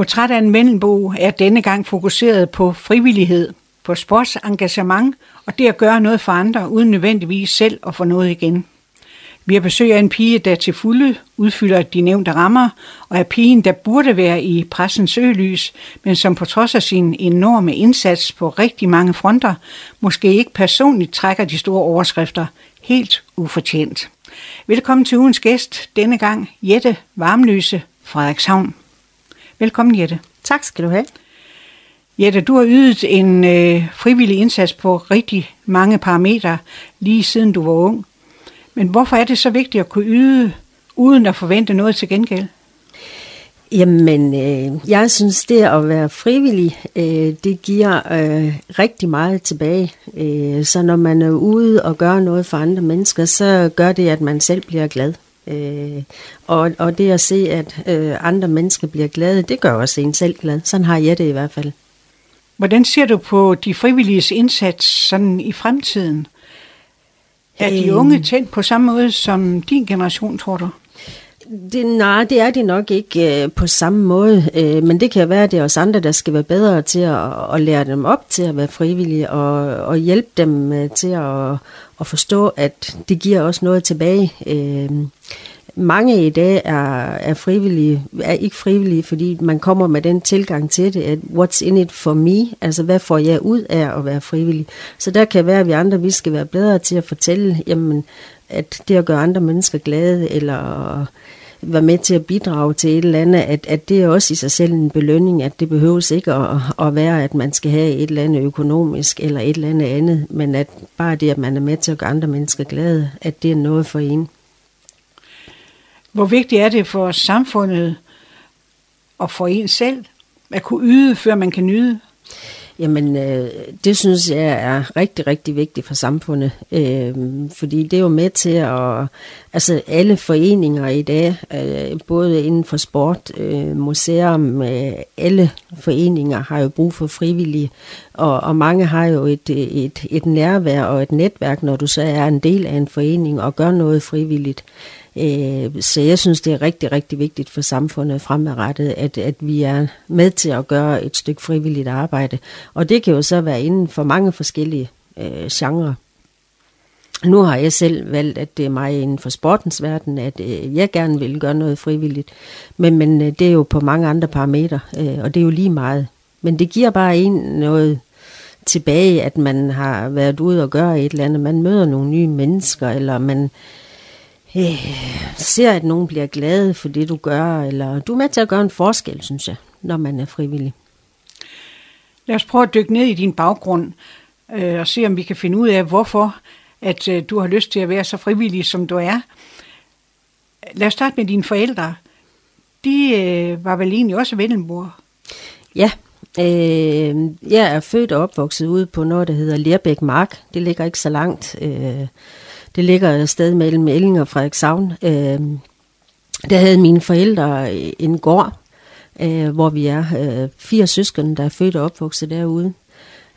Portræt af en Vendelbo er denne gang fokuseret på frivillighed, på sportsengagement og det at gøre noget for andre, uden nødvendigvis selv at få noget igen. Vi har besøg af en pige, der til fulde udfylder de nævnte rammer, og er pigen, der burde være i pressens ølys, men som på trods af sin enorme indsats på rigtig mange fronter, måske ikke personligt trækker de store overskrifter helt ufortjent. Velkommen til ugens gæst, denne gang Jette Varmløse Frederikshavn. Velkommen Jette. Tak skal du have. Jette, du har ydet en øh, frivillig indsats på rigtig mange parametre, lige siden du var ung. Men hvorfor er det så vigtigt at kunne yde, uden at forvente noget til gengæld? Jamen, øh, jeg synes, det at være frivillig, øh, det giver øh, rigtig meget tilbage. Øh, så når man er ude og gør noget for andre mennesker, så gør det, at man selv bliver glad. Øh, og, og det at se, at øh, andre mennesker bliver glade, det gør også en selv glad. Sådan har jeg det i hvert fald. Hvordan ser du på de frivilliges indsats sådan i fremtiden? Er de unge tændt på samme måde som din generation, tror du? Det, nej, det er de nok ikke øh, på samme måde, øh, men det kan være, at det er os andre, der skal være bedre til at, at lære dem op til at være frivillige og, og hjælpe dem øh, til at, at forstå, at det giver også noget tilbage. Øh, mange i dag er, er frivillige, er ikke frivillige, fordi man kommer med den tilgang til det, at what's in it for me, altså hvad får jeg ud af at være frivillig. Så der kan være, at vi andre, vi skal være bedre til at fortælle, jamen, at det at gøre andre mennesker glade, eller være med til at bidrage til et eller andet, at, at det er også i sig selv en belønning, at det behøves ikke at, at være, at man skal have et eller andet økonomisk eller et eller andet andet, men at bare det, at man er med til at gøre andre mennesker glade, at det er noget for en. Hvor vigtigt er det for samfundet og for en selv at kunne yde, før man kan nyde? Jamen, øh, det synes jeg er rigtig, rigtig vigtigt for samfundet, øh, fordi det er jo med til at, altså alle foreninger i dag, øh, både inden for sport, øh, museum, øh, alle foreninger har jo brug for frivillige, og, og mange har jo et, et, et nærvær og et netværk, når du så er en del af en forening og gør noget frivilligt. Øh, så jeg synes, det er rigtig, rigtig vigtigt for samfundet fremadrettet, at, at vi er med til at gøre et stykke frivilligt arbejde. Og det kan jo så være inden for mange forskellige øh, genrer. Nu har jeg selv valgt, at det er mig inden for sportens verden, at øh, jeg gerne vil gøre noget frivilligt. Men, men øh, det er jo på mange andre parametre, øh, og det er jo lige meget. Men det giver bare en noget tilbage, at man har været ude og gøre et eller andet. Man møder nogle nye mennesker, eller man øh, ser, at nogen bliver glade for det, du gør, eller du er med til at gøre en forskel, synes jeg, når man er frivillig. Lad os prøve at dykke ned i din baggrund øh, og se, om vi kan finde ud af, hvorfor at øh, du har lyst til at være så frivillig, som du er. Lad os starte med dine forældre. De øh, var vel egentlig også vendelmor? Ja, øh, jeg er født og opvokset ude på noget, der hedder Lerbæk Mark. Det ligger ikke så langt. Øh, det ligger et sted mellem Elling og Frederikshavn. Øh, der havde mine forældre øh, en gård, øh, hvor vi er øh, fire søskende, der er født og opvokset derude.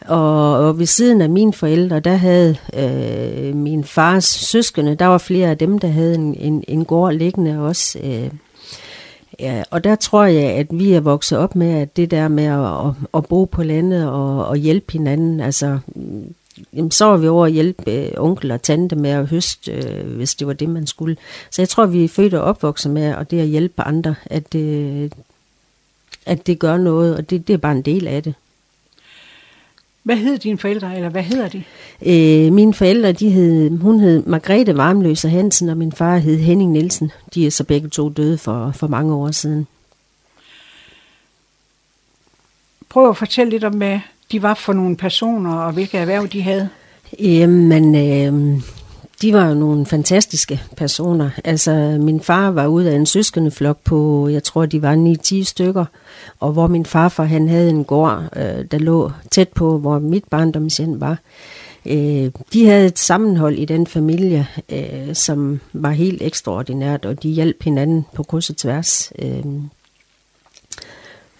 Og, og ved siden af mine forældre, der havde øh, min fars søskende, der var flere af dem, der havde en, en, en gård liggende også. Øh, ja, og der tror jeg, at vi er vokset op med, at det der med at, at, at bo på landet og, og hjælpe hinanden, altså jamen, så var vi over at hjælpe øh, onkel og tante med at høste, øh, hvis det var det, man skulle. Så jeg tror, vi er født og opvokset med, og det at hjælpe andre, at det, at det gør noget, og det, det er bare en del af det. Hvad hed dine forældre, eller hvad hedder de? Øh, mine forældre, de hed, hun hed Margrethe Varmløse Hansen, og min far hed Henning Nielsen. De er så begge to døde for, for mange år siden. Prøv at fortælle lidt om, hvad de var for nogle personer, og hvilke erhverv de havde. Jamen, øh, de var jo nogle fantastiske personer. Altså, min far var ud af en søskendeflok på, jeg tror, de var 9-10 stykker, og hvor min farfar, han havde en gård, øh, der lå tæt på, hvor mit barndomshjem var. Øh, de havde et sammenhold i den familie, øh, som var helt ekstraordinært, og de hjalp hinanden på kryds og tværs. Øh,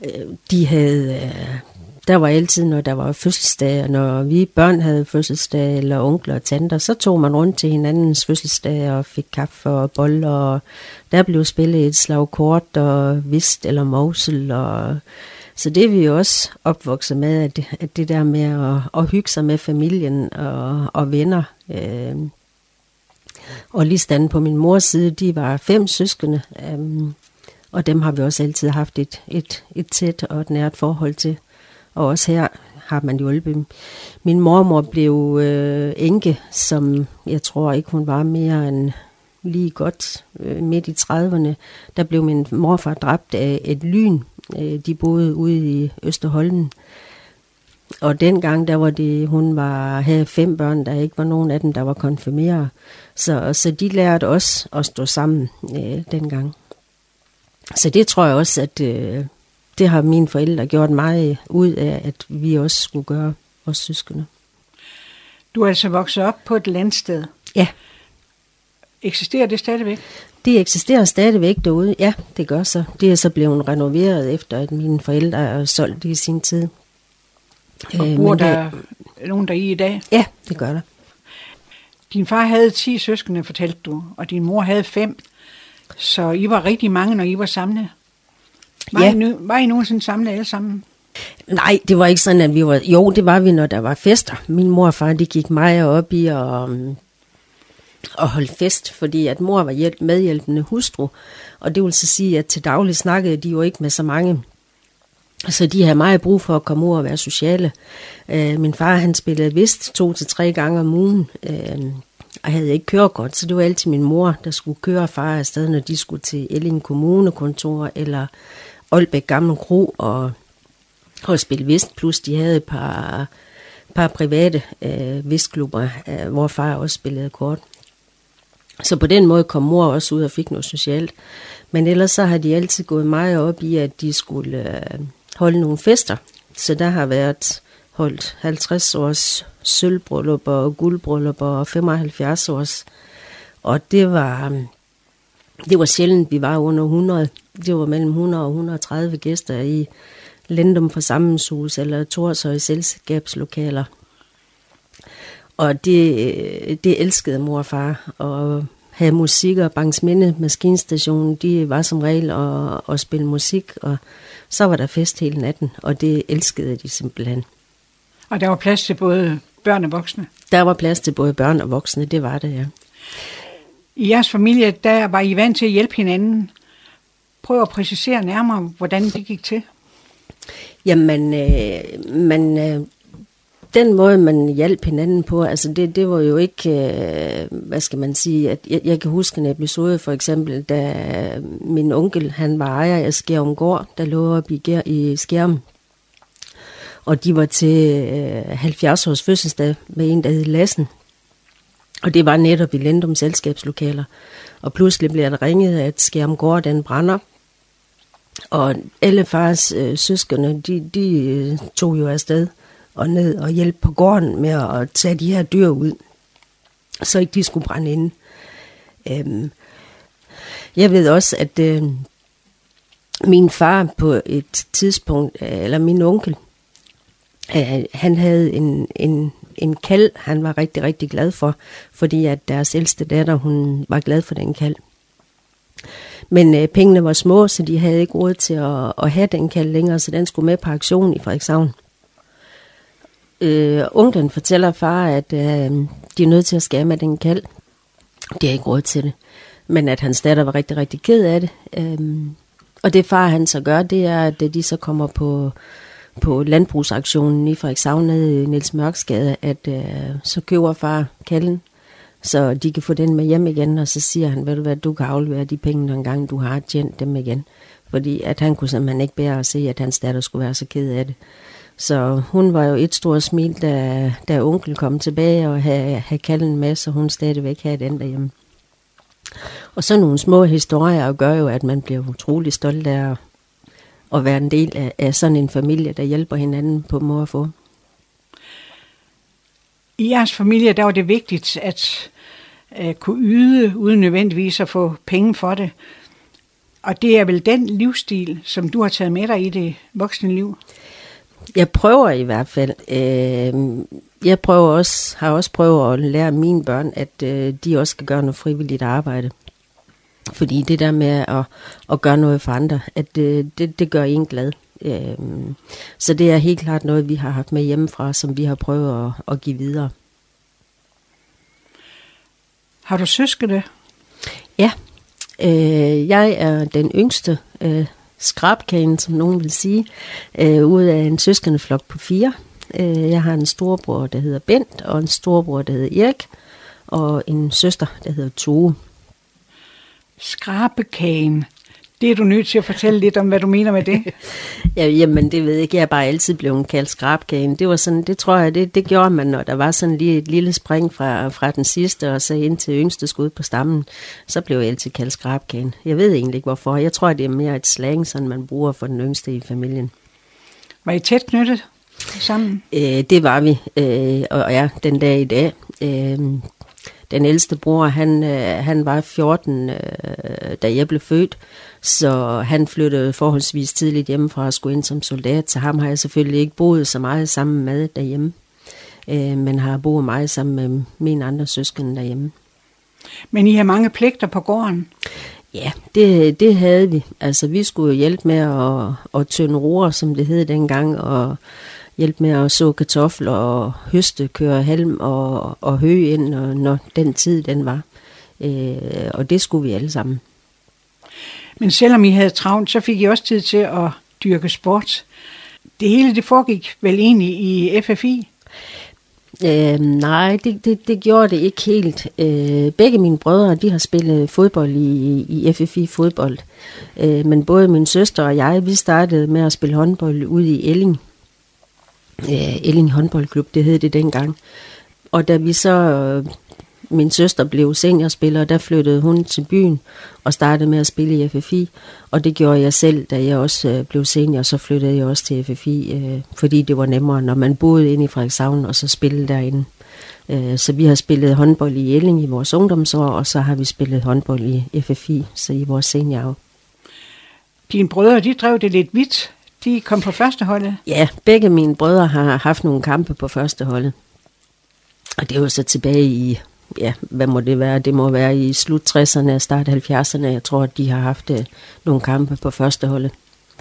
øh de havde... Øh, der var altid, når der var fødselsdag, og når vi børn havde fødselsdag, eller onkler og tanter, så tog man rundt til hinandens fødselsdag og fik kaffe og boller, og der blev spillet et slag kort og vist eller mosel, og så det er vi jo også opvokset med, at det, at det der med at, at hygge sig med familien og, og venner. Øh, og lige standen på min mors side, de var fem søskende, øh, og dem har vi også altid haft et, et, et tæt og et nært forhold til. Og også her har man hjulpet. Min mormor blev øh, enke, som jeg tror ikke hun var mere end lige godt øh, midt i 30'erne. Der blev min morfar dræbt af et lyn. Øh, de boede ude i Østerholden. Og dengang, der var det, hun var, havde fem børn, der ikke var nogen af dem, der var konfirmeret. Så, så de lærte os at stå sammen øh, dengang. Så det tror jeg også, at øh, det har mine forældre gjort meget ud af, at vi også skulle gøre os søskende. Du er altså vokset op på et landsted. Ja. Eksisterer det stadigvæk? Det eksisterer stadigvæk derude, ja, det gør så. Det er så blevet renoveret efter, at mine forældre er solgt det i sin tid. Og øh, bor der det, nogen der i i dag? Ja, det gør der. Din far havde 10 søskende, fortalte du, og din mor havde fem. Så I var rigtig mange, når I var samlet? Var, ja. I, var I nogensinde samlet alle sammen? Nej, det var ikke sådan, at vi var... Jo, det var vi, når der var fester. Min mor og far, de gik meget op i at, um, at holde fest, fordi at mor var hjælp, medhjælpende hustru. Og det vil så sige, at til daglig snakkede de jo ikke med så mange. Så de havde meget brug for at komme ud og være sociale. Uh, min far, han spillede vist to til tre gange om ugen. Uh, og havde ikke kørekort, så det var altid min mor, der skulle køre far afsted, når de skulle til Elling Kommunekontor eller Aalbæk Gamle Kro og, Hospital Vest. Plus de havde et par, par private øh, vestklubber, øh, hvor far også spillede kort. Så på den måde kom mor også ud og fik noget socialt. Men ellers så har de altid gået meget op i, at de skulle øh, holde nogle fester. Så der har været holdt 50 års sølvbryllupper og guldbryllupper og 75 års. Og det var, øh, det var sjældent, vi var under 100. Det var mellem 100 og 130 gæster i Lendum Forsamlingshus eller Torshøj selskabslokaler. Og det, det elskede mor og far. Og have musik og Bangsminde Maskinstationen, de var som regel at, at spille musik, og så var der fest hele natten, og det elskede de simpelthen. Og der var plads til både børn og voksne? Der var plads til både børn og voksne, det var det, ja. I jeres familie, der var I vant til at hjælpe hinanden. Prøv at præcisere nærmere, hvordan det gik til. Jamen, øh, man, øh, den måde, man hjalp hinanden på, altså det, det var jo ikke, øh, hvad skal man sige, at jeg, jeg kan huske en episode for eksempel, da min onkel, han var ejer af Skærum Gård, der lå op i, i Skærum, og de var til øh, 70 års fødselsdag med en, der hed Lassen. Og det var netop i Lendum selskabslokaler. Og pludselig blev der ringet, at Skærmgård den brænder. Og alle fars øh, søskende, de, de øh, tog jo afsted og ned og hjælpe på gården med at tage de her dyr ud, så ikke de skulle brænde ind. Øhm, jeg ved også, at øh, min far på et tidspunkt, øh, eller min onkel, øh, han havde en, en, en kald, han var rigtig, rigtig glad for, fordi at deres ældste datter, hun var glad for den kald. Men øh, pengene var små, så de havde ikke råd til at, at have den kald længere, så den skulle med på aktion i Frederikshavn. Øh, ungden fortæller far, at øh, de er nødt til at skære med den kald. De har ikke råd til det. Men at hans datter var rigtig, rigtig ked af det. Øh, og det far han så gør, det er, at øh, de så kommer på på landbrugsaktionen i Frederikshavn nede i Niels Mørksgade, at øh, så køber far kalden, så de kan få den med hjem igen, og så siger han, ved du hvad, du kan aflevere de penge, når engang du har tjent dem igen. Fordi at han kunne simpelthen ikke bære at se, at hans datter skulle være så ked af det. Så hun var jo et stort smil, da, da onkel kom tilbage og havde, havde kalden med, så hun stadigvæk havde den derhjemme. Og så nogle små historier gør jo, at man bliver utrolig stolt af at være en del af, af sådan en familie, der hjælper hinanden på mor og få. I jeres familie, der var det vigtigt at øh, kunne yde, uden nødvendigvis at få penge for det. Og det er vel den livsstil, som du har taget med dig i det voksne liv? jeg prøver i hvert fald. Øh, jeg prøver også, har også prøvet at lære mine børn, at øh, de også skal gøre noget frivilligt arbejde. Fordi det der med at, at gøre noget for andre, at øh, det, det gør en glad. Øh, så det er helt klart noget, vi har haft med hjemmefra, som vi har prøvet at, at give videre. Har du søskende? Ja, øh, jeg er den yngste øh, skrabkagen, som nogen vil sige, øh, ud af en søskendeflok på fire. Øh, jeg har en storebror, der hedder Bent, og en storebror, der hedder Erik, og en søster, der hedder Tove. Skrabekagen. Det er du nødt til at fortælle lidt om, hvad du mener med det. ja, jamen, det ved jeg ikke. Jeg er bare altid blevet kaldt skrabkagen. Det var sådan, det tror jeg, det, det gjorde man, når der var sådan lige et lille spring fra, fra den sidste og så ind til yngste skud på stammen. Så blev jeg altid kaldt skrabkagen. Jeg ved egentlig ikke, hvorfor. Jeg tror, det er mere et slang, sådan man bruger for den yngste i familien. Var I tæt knyttet sammen? Øh, det var vi, øh, og ja, den dag i dag. Øh, den ældste bror, han, øh, han var 14, øh, da jeg blev født, så han flyttede forholdsvis tidligt hjemmefra og skulle ind som soldat. Så ham har jeg selvfølgelig ikke boet så meget sammen med derhjemme, øh, men har boet meget sammen med mine andre søskende derhjemme. Men I har mange pligter på gården? Ja, det, det havde vi. Altså, vi skulle hjælpe med at, at tønde roer, som det hed dengang, og hjælpe med at så kartofler og høste, køre halm og, og hø ind, når, når den tid den var. Øh, og det skulle vi alle sammen. Men selvom I havde travlt, så fik I også tid til at dyrke sport. Det hele det foregik vel egentlig i FFI? Øh, nej, det, det, det gjorde det ikke helt. Øh, begge mine brødre, de har spillet fodbold i, i FFI fodbold. Øh, men både min søster og jeg, vi startede med at spille håndbold ude i Elling. Øh, Elling håndboldklub, det hed det dengang. Og da vi så øh, min søster blev seniorspiller, der flyttede hun til byen og startede med at spille i FFI. Og det gjorde jeg selv, da jeg også øh, blev senior, så flyttede jeg også til FFI, øh, fordi det var nemmere, når man boede inde i Frederikshavn og så spillede derinde. Øh, så vi har spillet håndbold i Elling i vores ungdomsår, og så har vi spillet håndbold i FFI, så i vores seniorår. Dine brødre, de drev det lidt vidt. De kom på første holdet? Ja, begge mine brødre har haft nogle kampe på første holdet. Og det var så tilbage i ja, hvad må det være? Det må være i slut 60'erne og start 70'erne. Jeg tror, at de har haft øh, nogle kampe på første holdet.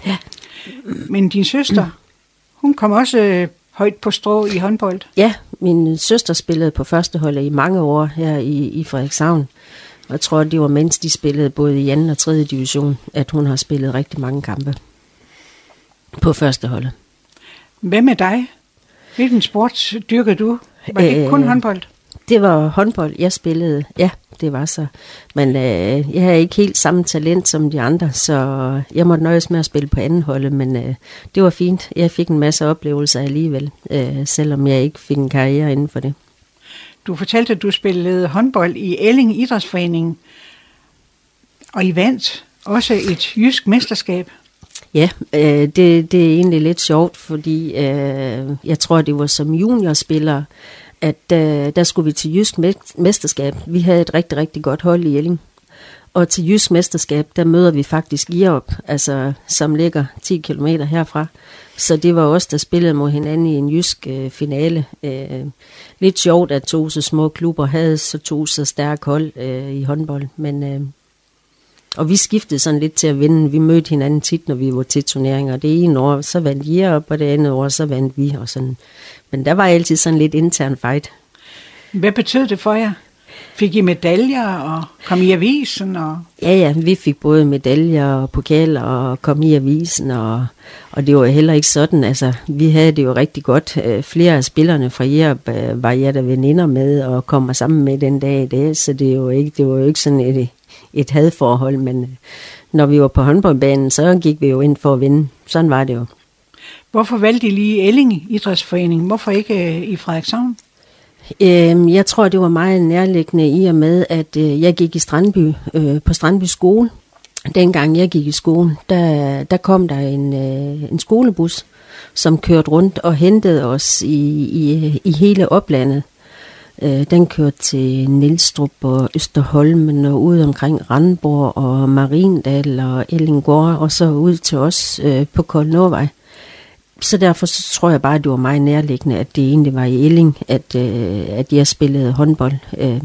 Ja. Men din søster, hun kom også øh, højt på strå i håndbold. Ja, min søster spillede på første holdet i mange år her i, i Frederikshavn. Og jeg tror, det var mens de spillede både i 2. og 3. division, at hun har spillet rigtig mange kampe på første holdet. Hvad med dig? Hvilken sport dyrker du? Var det ikke kun øh, håndbold? Det var håndbold, jeg spillede. Ja, det var så. Men øh, jeg har ikke helt samme talent som de andre, så jeg måtte nøjes med at spille på anden hold, men øh, det var fint. Jeg fik en masse oplevelser alligevel, øh, selvom jeg ikke fik en karriere inden for det. Du fortalte, at du spillede håndbold i Elling Idrætsforening, og I vandt også et jysk mesterskab. Ja, øh, det, det er egentlig lidt sjovt, fordi øh, jeg tror, det var som juniorspiller, at øh, der skulle vi til Jysk Mesterskab. Vi havde et rigtig, rigtig godt hold i Elling. Og til Jysk Mesterskab, der møder vi faktisk Irop, altså, som ligger 10 km herfra. Så det var os, der spillede mod hinanden i en jysk øh, finale. Øh, lidt sjovt, at to så små klubber havde så to så stærke hold øh, i håndbold. Men, øh, og vi skiftede sådan lidt til at vinde. Vi mødte hinanden tit, når vi var til turneringer. Det ene år, så vandt Irop, og det andet år, så vandt vi. Og sådan men der var altid sådan lidt intern fight. Hvad betød det for jer? Fik I medaljer og kom i avisen? Og... Ja, ja, vi fik både medaljer og pokaler og kom i avisen, og, og det var heller ikke sådan. Altså, vi havde det jo rigtig godt. Øh, flere af spillerne fra Jerup øh, var jeg der veninder med og kommer sammen med den dag i dag, så det, er jo ikke, det var jo ikke sådan et, et hadforhold, men øh, når vi var på håndboldbanen, så gik vi jo ind for at vinde. Sådan var det jo. Hvorfor valgte I lige Elling Idrætsforening? Hvorfor ikke øh, i Frederikshavn? Øhm, jeg tror, det var meget nærliggende i og med, at øh, jeg gik i Strandby, øh, på Strandby skole. Dengang jeg gik i skole, der, der kom der en, en skolebus, som kørte rundt og hentede os i, i, i hele oplandet. Øh, den kørte til Nilstrup og Østerholmen og ud omkring Randborg og Marindal og Ellingård og så ud til os øh, på Koldnåvej så derfor så tror jeg bare, at det var meget nærliggende, at det egentlig var i Elling, at, øh, at jeg spillede håndbold. Øh,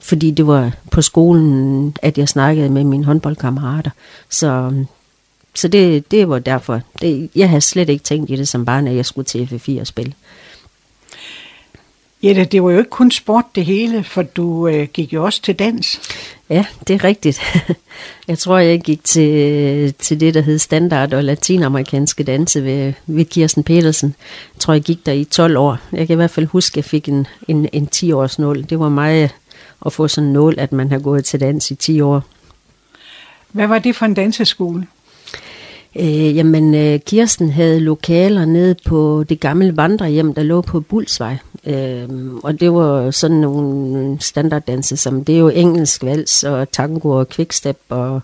fordi det var på skolen, at jeg snakkede med mine håndboldkammerater. Så, så det, det var derfor. Det, jeg havde slet ikke tænkt i det som barn, at jeg skulle til F4 og spille. Jette, det var jo ikke kun sport det hele, for du øh, gik jo også til dans. Ja, det er rigtigt. Jeg tror, jeg gik til, til det, der hed standard og latinamerikanske danse ved, ved Kirsten Petersen. Jeg tror, jeg gik der i 12 år. Jeg kan i hvert fald huske, at jeg fik en, en, en 10-års nål. Det var mig at få sådan en nål, at man har gået til dans i 10 år. Hvad var det for en danseskole? Øh, jamen, øh, Kirsten havde lokaler nede på det gamle vandrehjem, der lå på Bulsvej. Øh, og det var sådan nogle standarddanse, som det er jo engelsk vals og tango og quickstep og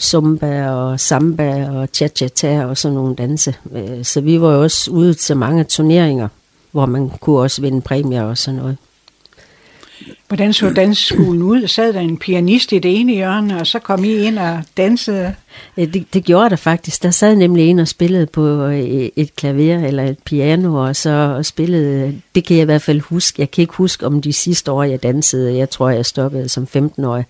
zumba og samba og cha-cha-cha og sådan nogle danse. Øh, så vi var jo også ude til mange turneringer, hvor man kunne også vinde præmier og sådan noget. Hvordan så dansskolen ud? Sad der en pianist i det ene hjørne, og så kom I ind og dansede? Det, det gjorde der faktisk. Der sad nemlig en og spillede på øh, et klaver eller et piano, og så spillede, det kan jeg i hvert fald huske. Jeg kan ikke huske om de sidste år, jeg dansede. Jeg tror, jeg stoppede som 15-årig.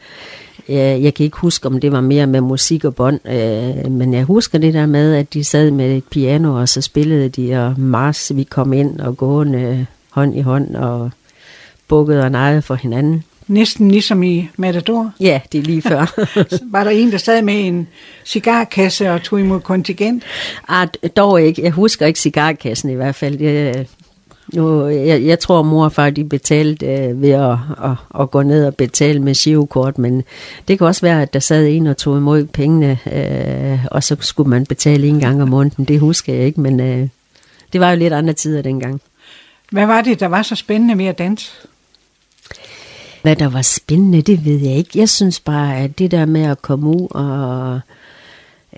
Jeg kan ikke huske, om det var mere med musik og bånd, øh, men jeg husker det der med, at de sad med et piano, og så spillede de, og Mars, vi kom ind og gående hånd i hånd, og bukket og nejet for hinanden. Næsten ligesom i Matador? Ja, det er lige før. var der en, der sad med en cigarkasse og tog imod kontingent? Ah, dog ikke. Jeg husker ikke cigarkassen i hvert fald. Jeg, nu, jeg, jeg tror, mor og far de betalte øh, ved at, at, at gå ned og betale med shivkort, men det kan også være, at der sad en og tog imod pengene, øh, og så skulle man betale en gang om måneden. Det husker jeg ikke, men øh, det var jo lidt andre tider dengang. Hvad var det, der var så spændende ved at danse? Hvad der var spændende, det ved jeg ikke. Jeg synes bare, at det der med at komme ud og...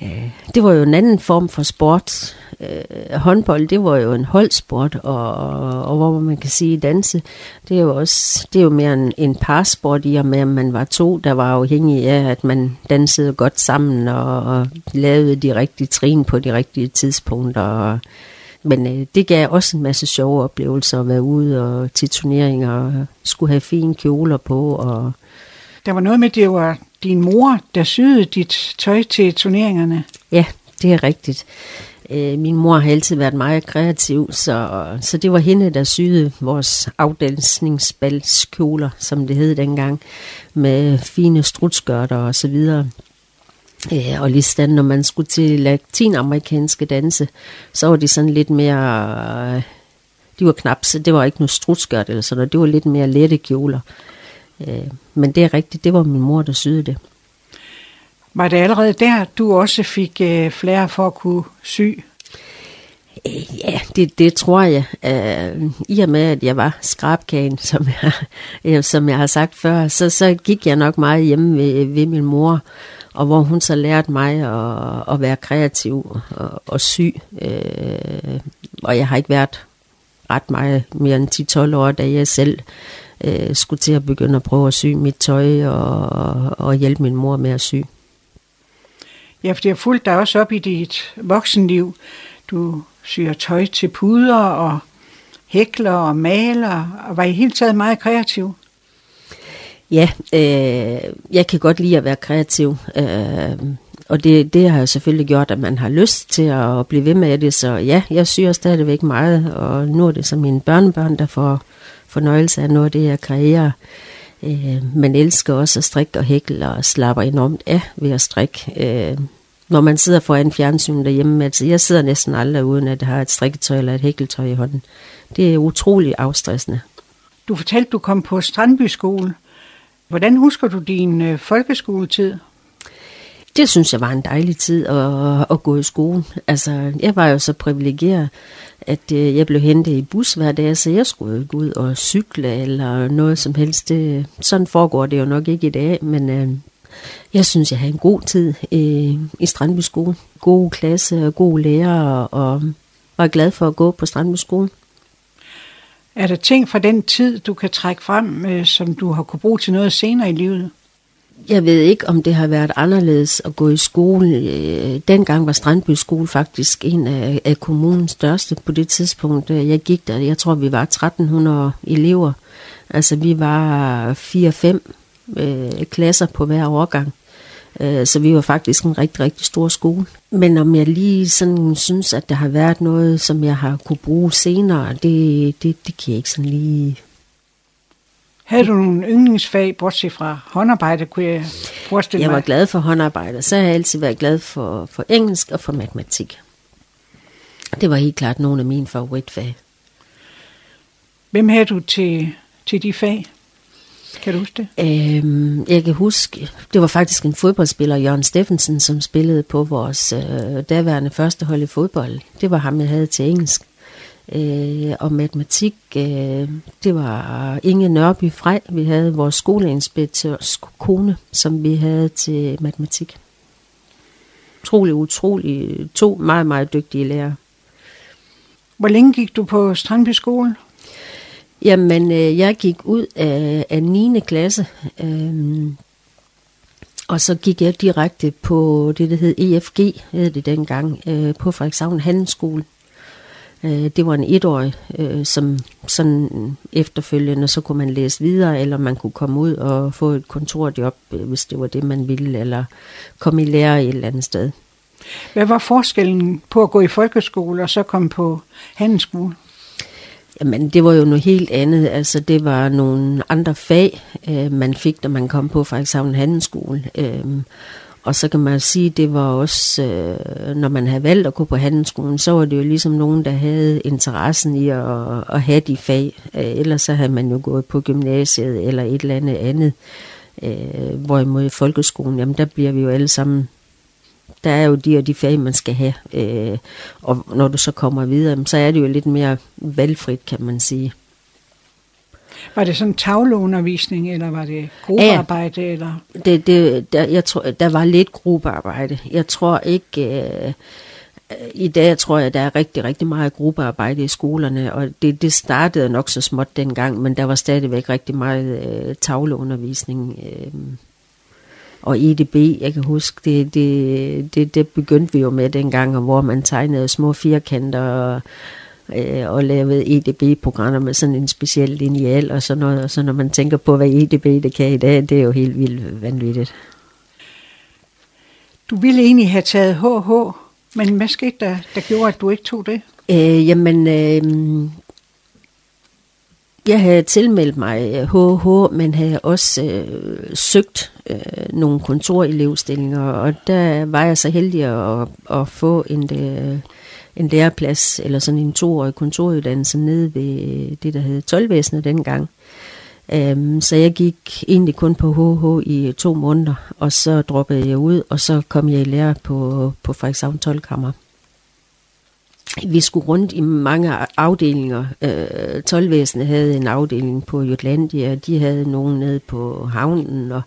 Øh, det var jo en anden form for sport. Øh, håndbold, det var jo en holdsport, og, og hvor man kan sige danse, det er jo også det er jo mere en, en parsport i og med, at man var to, der var afhængige af, at man dansede godt sammen og, og lavede de rigtige trin på de rigtige tidspunkter. Og, men øh, det gav også en masse sjove oplevelser at være ude og til turneringer og skulle have fine kjoler på. Og der var noget med, det var din mor, der syede dit tøj til turneringerne. Ja, det er rigtigt. Øh, min mor har altid været meget kreativ, så, så det var hende, der syede vores afdansningsbalskjoler, som det hed dengang, med fine strutskørter og så videre. Ja, og lige når man skulle til latinamerikanske danse, så var de sådan lidt mere... De var knap, så det var ikke noget strutskørt eller sådan noget. Det var lidt mere lette kjoler. Øh, men det er rigtigt, det var min mor, der syede det. Var det allerede der, du også fik øh, flere for at kunne sy? Øh, ja, det, det tror jeg. I og med, at jeg var skrabkagen, som jeg, som jeg har sagt før, så, så gik jeg nok meget hjemme ved, ved min mor og hvor hun så lærte mig at, at være kreativ og, og syg. Øh, og jeg har ikke været ret meget mere end 10-12 år, da jeg selv øh, skulle til at begynde at prøve at sy mit tøj og, og hjælpe min mor med at sy. Ja, for det har fulgt dig også op i dit voksenliv. Du syr tøj til puder og hækler og maler, og var i hele taget meget kreativ. Ja, øh, jeg kan godt lide at være kreativ, øh, og det, det har jo selvfølgelig gjort, at man har lyst til at blive ved med det, så ja, jeg syr stadigvæk meget, og nu er det så mine børnebørn, der får fornøjelse af noget af det, jeg kreerer. Øh, man elsker også at strikke og hækle og slapper enormt af ved at strikke. Øh, når man sidder foran fjernsyn derhjemme, altså jeg sidder næsten aldrig uden at have et strikketøj eller et hækletøj i hånden. Det er utrolig afstressende. Du fortalte, du kom på Strandby skole. Hvordan husker du din øh, folkeskoletid? Det synes jeg var en dejlig tid at, at gå i skole. Altså, jeg var jo så privilegeret, at øh, jeg blev hentet i bus hver dag, så jeg skulle ikke ud og cykle eller noget som helst. Det, sådan foregår det jo nok ikke i dag, men øh, jeg synes, jeg havde en god tid øh, i Strandby skole. God klasse og god lærer, og, og var glad for at gå på Strandby skole. Er der ting fra den tid, du kan trække frem, øh, som du har kunne bruge til noget senere i livet? Jeg ved ikke, om det har været anderledes at gå i skole. Øh, dengang var Strandby skole faktisk en af, af kommunens største på det tidspunkt. Øh, jeg gik der, jeg tror, vi var 1300 elever. Altså, vi var 4-5 øh, klasser på hver årgang. Øh, så vi var faktisk en rigtig, rigtig stor skole. Men om jeg lige sådan synes, at der har været noget, som jeg har kunne bruge senere, det, det, det kan jeg ikke sådan lige havde du nogle yndlingsfag, bortset fra håndarbejde, kunne jeg forestille mig? Jeg var glad for håndarbejde, så har jeg altid været glad for, for engelsk og for matematik. Det var helt klart nogle af mine favoritfag. Hvem havde du til, til de fag? Kan du huske det? Øhm, jeg kan huske, det var faktisk en fodboldspiller, Jørgen Steffensen, som spillede på vores øh, daværende første hold i fodbold. Det var ham, jeg havde til engelsk. Øh, og matematik, øh, det var Inge Nørby Frej. Vi havde vores skoleinspektørs kone, som vi havde til matematik. Utrolig, utrolig, to meget, meget dygtige lærere. Hvor længe gik du på Strandby skole? Jamen, øh, jeg gik ud af, af 9. klasse, øh, og så gik jeg direkte på det, der hed EFG, hed det dengang, øh, på Frederikshavn Handelsskole. Øh, det var en etårig, øh, som sådan efterfølgende, så kunne man læse videre, eller man kunne komme ud og få et kontorjob, øh, hvis det var det, man ville, eller komme i lære et eller andet sted. Hvad var forskellen på at gå i folkeskole og så komme på handelsskole? Jamen, det var jo noget helt andet. Altså, det var nogle andre fag, øh, man fik, da man kom på for eksempel handelsskole. Øh, og så kan man sige, det var også, øh, når man havde valgt at gå på handelsskolen, så var det jo ligesom nogen, der havde interessen i at, at have de fag. Øh, ellers så havde man jo gået på gymnasiet eller et eller andet andet. Øh, hvorimod i folkeskolen, jamen der bliver vi jo alle sammen der er jo de og de fag, man skal have. Øh, og når du så kommer videre, så er det jo lidt mere valgfrit, kan man sige. Var det sådan tavleundervisning, eller var det gruppearbejde? Ja, eller? Det, det, der, jeg tror, der var lidt gruppearbejde. Jeg tror ikke... Øh, i dag tror jeg, der er rigtig, rigtig meget gruppearbejde i skolerne, og det, det startede nok så småt dengang, men der var stadigvæk rigtig meget øh, tavleundervisning. Øh, og EDB, jeg kan huske, det, det, det, det begyndte vi jo med dengang, hvor man tegnede små firkanter og, øh, og lavede EDB-programmer med sådan en speciel lineal og sådan noget. Og så når man tænker på, hvad EDB det kan i dag, det er jo helt vildt vanvittigt. Du ville egentlig have taget HH, men hvad skete der, der gjorde, at du ikke tog det? Øh, jamen, øh, jeg havde tilmeldt mig HH, men havde også øh, søgt øh, nogle kontorelevstillinger, og der var jeg så heldig at, at få en, øh, en læreplads, eller sådan en toårig kontoruddannelse nede ved øh, det, der hed tolvvæsenet dengang. Um, så jeg gik egentlig kun på HH i to måneder, og så droppede jeg ud, og så kom jeg i lære på, på Frederikshavn 12 Kammer vi skulle rundt i mange afdelinger. Øh, tolvvæsenet havde en afdeling på Jutlandia, de havde nogen nede på havnen og,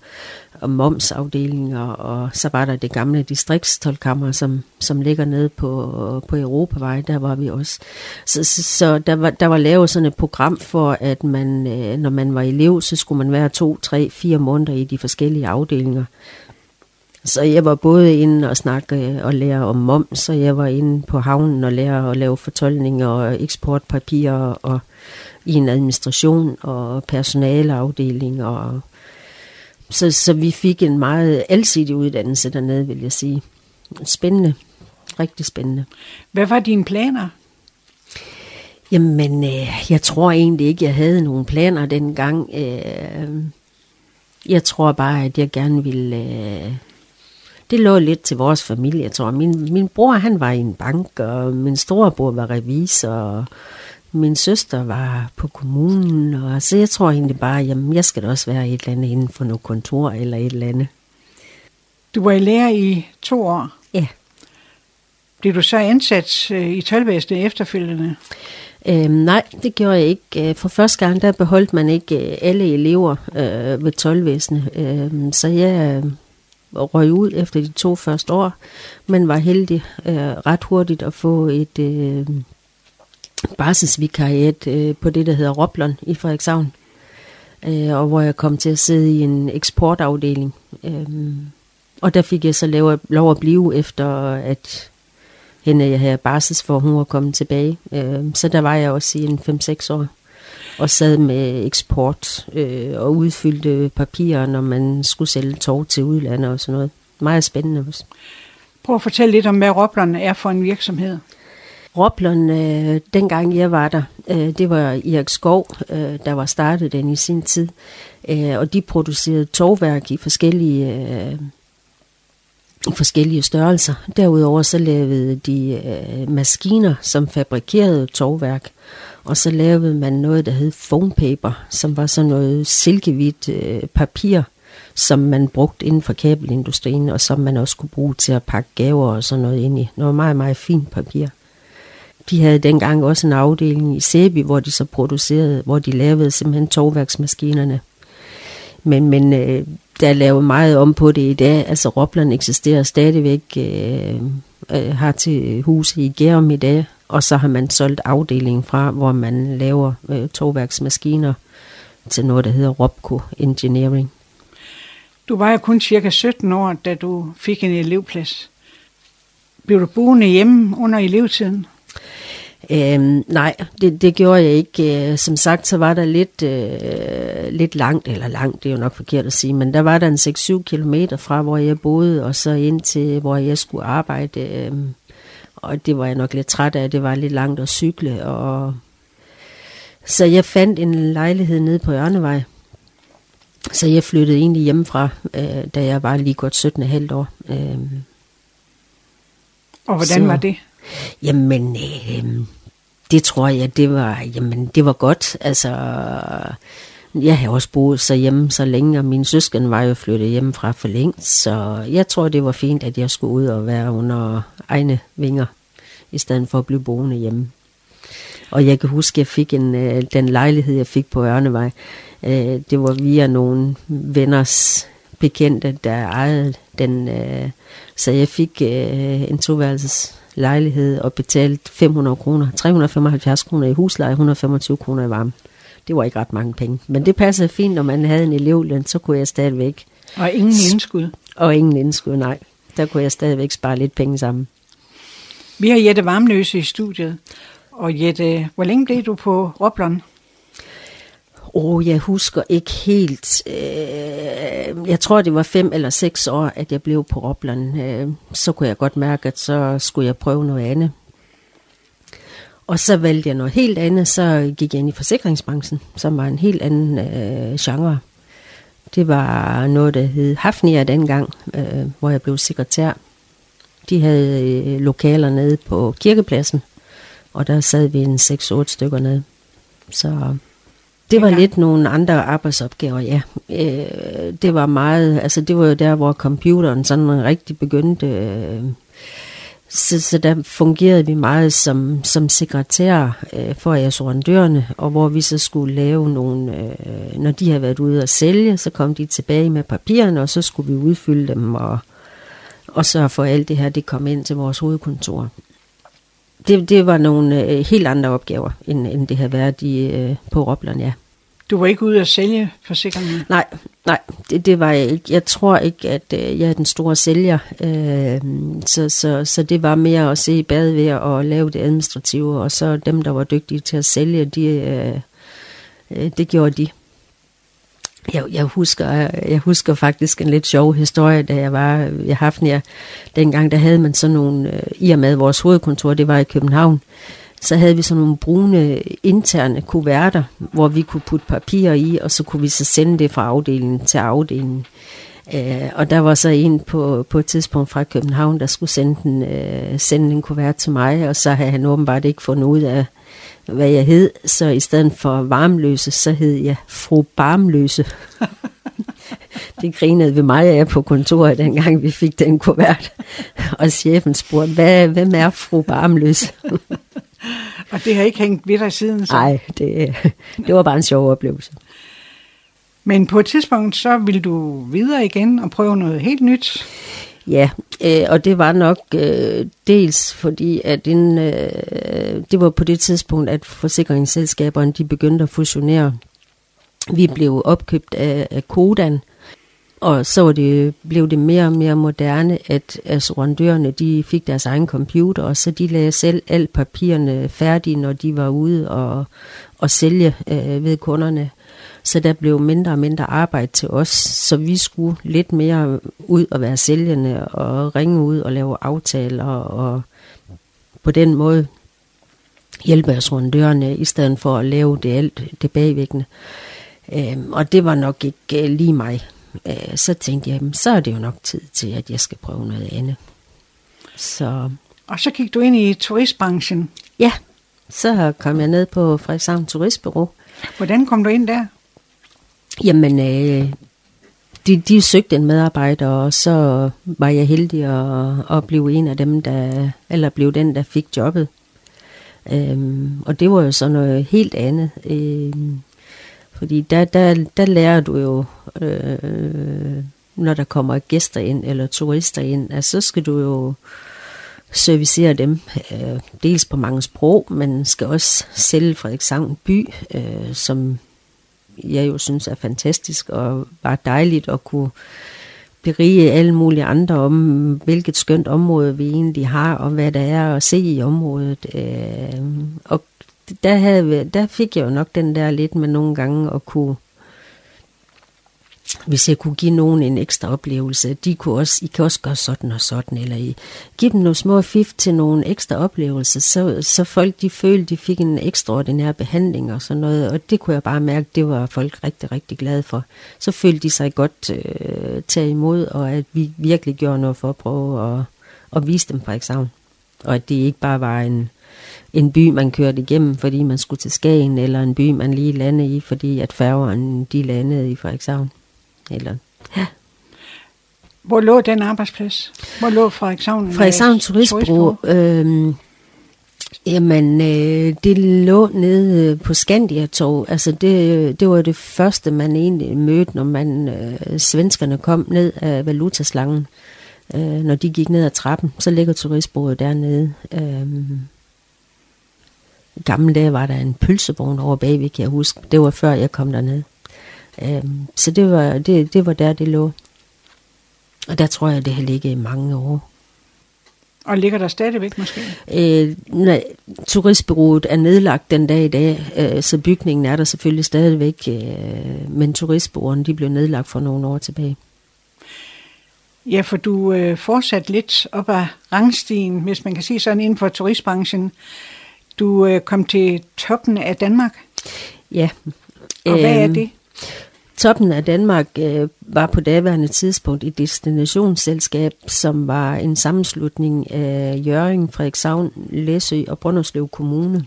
og momsafdelinger, og så var der det gamle distriktstolkammer, som, som ligger nede på, på Europavej, der var vi også. Så, så, så der, var, der var lavet sådan et program for, at man, øh, når man var elev, så skulle man være to, tre, fire måneder i de forskellige afdelinger. Så jeg var både inde og snakke og lære om moms, og jeg var inde på havnen og lære at lave fortolkninger og eksportpapirer og i en administration og personaleafdeling. Og så, så vi fik en meget alsidig uddannelse dernede, vil jeg sige. Spændende. Rigtig spændende. Hvad var dine planer? Jamen, øh, jeg tror egentlig ikke, jeg havde nogen planer dengang. Øh, jeg tror bare, at jeg gerne ville... Øh, det lå lidt til vores familie, jeg tror. Min, min bror, han var i en bank, og min storebror var revisor, og min søster var på kommunen, og så jeg tror egentlig bare, jamen jeg skal da også være et eller andet inden for noget kontor eller et eller andet. Du var i lære i to år? Ja. Blev du så ansat øh, i tolvvæsenet efterfølgende? Øhm, nej, det gjorde jeg ikke. Øh, for første gang, der beholdt man ikke øh, alle elever øh, ved tolvvæsenet. Øhm, så jeg røg ud efter de to første år, men var heldig øh, ret hurtigt at få et øh, barselsvikariat øh, på det, der hedder Roblon i Frederikshavn. Øh, og hvor jeg kom til at sidde i en eksportafdeling, Øh, og der fik jeg så lov, lov at blive efter, at hende jeg havde barsels for, hun var kommet tilbage. Øh, så der var jeg også i en 5-6 år og sad med eksport øh, og udfyldte papirer, når man skulle sælge tog til udlandet og sådan noget. Meget spændende også. Prøv at fortælle lidt om, hvad Roblon er for en virksomhed. Roblon, øh, dengang jeg var der, øh, det var Erik Skov, øh, der var startet den i sin tid. Øh, og de producerede togværk i forskellige, øh, i forskellige størrelser. Derudover så lavede de øh, maskiner, som fabrikerede tovværk, Og så lavede man noget, der hed foam paper, som var sådan noget silkehvidt øh, papir, som man brugte inden for kabelindustrien, og som man også kunne bruge til at pakke gaver og sådan noget ind i. Noget meget, meget fint papir. De havde dengang også en afdeling i Sæby, hvor de så producerede, hvor de lavede simpelthen tovværksmaskinerne. Men, men øh, der er lavet meget om på det i dag. Altså Robland eksisterer stadigvæk, øh, øh, har til huse i Gærum i dag, og så har man solgt afdelingen fra, hvor man laver øh, togværksmaskiner til noget, der hedder Robco Engineering. Du var jo kun cirka 17 år, da du fik en elevplads. Blev du boende hjemme under elevtiden? Øhm, nej, det, det gjorde jeg ikke. Øh, som sagt, så var der lidt, øh, lidt langt, eller langt, det er jo nok forkert at sige, men der var der en 6-7 kilometer fra, hvor jeg boede, og så ind til, hvor jeg skulle arbejde. Øh, og det var jeg nok lidt træt af, det var lidt langt at cykle. Og... Så jeg fandt en lejlighed nede på Ørnevej. Så jeg flyttede egentlig hjemmefra, øh, da jeg var lige godt 17,5 år. Øh, og hvordan så, var det? Jamen, øh, det tror jeg, det var, jamen, det var godt. Altså, jeg har også boet så hjemme så længe, og min søsken var jo flyttet hjemmefra for længst, så jeg tror, det var fint, at jeg skulle ud og være under egne vinger, i stedet for at blive boende hjemme. Og jeg kan huske, at jeg fik en, øh, den lejlighed, jeg fik på Ørnevej, øh, det var via nogle venners bekendte, der ejede den, øh, så jeg fik øh, en toværelses lejlighed og betalt 500 kroner, 375 kroner i husleje, 125 kroner i varme. Det var ikke ret mange penge, men det passede fint, når man havde en elevløn, så kunne jeg stadigvæk... Og ingen indskud? Og ingen indskud, nej. Der kunne jeg stadigvæk spare lidt penge sammen. Vi har Jette Varmløse i studiet. Og Jette, hvor længe blev du på Roblon? Oh, jeg husker ikke helt. Øh, jeg tror, det var fem eller seks år, at jeg blev på Ropland. Øh, så kunne jeg godt mærke, at så skulle jeg prøve noget andet. Og så valgte jeg noget helt andet. Så gik jeg ind i forsikringsbranchen, som var en helt anden øh, genre. Det var noget, der hed Hafnia dengang, øh, hvor jeg blev sekretær. De havde øh, lokaler nede på kirkepladsen, og der sad vi en 6-8 stykker nede. Så det var lidt nogle andre arbejdsopgaver, ja. Øh, det var meget, altså det var jo der, hvor computeren sådan rigtig begyndte. Øh, så, så der fungerede vi meget som, som sekretær øh, for assurandørerne, og hvor vi så skulle lave nogle, øh, når de havde været ude at sælge, så kom de tilbage med papirerne, og så skulle vi udfylde dem, og, og så for alt det her, det kom ind til vores hovedkontor det, det var nogle øh, helt andre opgaver, end, end det havde været i, øh, på Ropland, ja. Du var ikke ude at sælge forsikringen? Nej, nej, det, det var jeg ikke. Jeg tror ikke, at øh, jeg er den store sælger. Øh, så, så, så det var mere at se bad ved at lave det administrative, og så dem, der var dygtige til at sælge, de, øh, øh, det gjorde de. Jeg, jeg, husker, jeg husker faktisk en lidt sjov historie, da jeg var i Hafnia. Dengang der havde man sådan nogle, øh, i og med vores hovedkontor, det var i København, så havde vi sådan nogle brune interne kuverter, hvor vi kunne putte papir i, og så kunne vi så sende det fra afdelingen til afdelingen. Uh, og der var så en på, på et tidspunkt fra København, der skulle sende, den, uh, sende en kuvert til mig, og så havde han åbenbart ikke fundet ud af, hvad jeg hed, så i stedet for varmløse, så hed jeg fru Barmløse. det grinede vi mig af på kontoret, dengang vi fik den kuvert. Og chefen spurgte, Hvad, hvem er fru Barmløse? og det har ikke hængt ved dig siden? Nej, det, det var bare en sjov oplevelse. Men på et tidspunkt, så vil du videre igen og prøve noget helt nyt? Ja, øh, og det var nok øh, dels fordi, at den, øh, det var på det tidspunkt, at forsikringsselskaberne de begyndte at fusionere. Vi blev opkøbt af, af Kodan, og så var det, blev det mere og mere moderne, at assurandørerne de fik deres egen computer, og så de lagde selv alt papirerne færdige, når de var ude og, og sælge øh, ved kunderne. Så der blev mindre og mindre arbejde til os, så vi skulle lidt mere ud og være sælgende og ringe ud og lave aftaler og på den måde hjælpe assurandørerne i stedet for at lave det alt det bagvæggende. Øhm, og det var nok ikke øh, lige mig. Øh, så tænkte jeg, så er det jo nok tid til, at jeg skal prøve noget andet. Så... Og så gik du ind i turistbranchen? Ja, så kom jeg ned på Frederikshavn Turistbureau. Hvordan kom du ind der? Jamen, øh, de, de søgte en medarbejder, og så var jeg heldig at, at blive en af dem, der, eller blev den, der fik jobbet. Øhm, og det var jo så noget helt andet. Øhm, fordi der, der, der lærer du jo, øh, når der kommer gæster ind, eller turister ind, at så skal du jo servicere dem, øh, dels på mange sprog, men skal også sælge Frederikshavn by, øh, som jeg jo synes er fantastisk, og var dejligt at kunne berige alle mulige andre om, hvilket skønt område vi egentlig har, og hvad der er at se i området. Øh, og der, havde, der fik jeg jo nok den der lidt med nogle gange at kunne hvis jeg kunne give nogen en ekstra oplevelse, de kunne også, I kan også gøre sådan og sådan, eller I give dem nogle små fif til nogle ekstra oplevelser, så, så folk de følte, de fik en ekstraordinær behandling og sådan noget, og det kunne jeg bare mærke, det var folk rigtig, rigtig glade for. Så følte de sig godt øh, taget imod, og at vi virkelig gjorde noget for at prøve at, at vise dem Frederikshavn. Og at det ikke bare var en, en by, man kørte igennem, fordi man skulle til Skagen, eller en by, man lige landede i, fordi at færgeren de landede i Frederikshavn. Eller, ja. Hvor lå den arbejdsplads? Hvor lå Frederikshavn? Frederikshavn Turistbureau. Øh, jamen, øh, det lå nede på Skandia-tog. Altså, det, det var det første, man egentlig mødte, når man øh, svenskerne kom ned af valutaslangen. Øh, når de gik ned ad trappen, så ligger turistbureauet dernede. Øh, gamle dage var der en pølsevogn over bagved, kan jeg huske. Det var før jeg kom derned. Øhm, så det var, det, det var der, det lå. Og der tror jeg, det har ligget i mange år. Og ligger der stadigvæk måske? Øh, nej, turistbureauet er nedlagt den dag i dag, øh, så bygningen er der selvfølgelig stadigvæk, øh, men turistbureauerne de blev nedlagt for nogle år tilbage. Ja, for du øh, fortsat lidt op ad rangstigen, hvis man kan sige sådan, inden for turistbranchen. Du øh, kom til toppen af Danmark. Ja. Og hvad er øhm, det? Toppen af Danmark øh, var på daværende tidspunkt et destinationsselskab, som var en sammenslutning af Jørgen, Frederikshavn, Læsø og Brønderslev Kommune.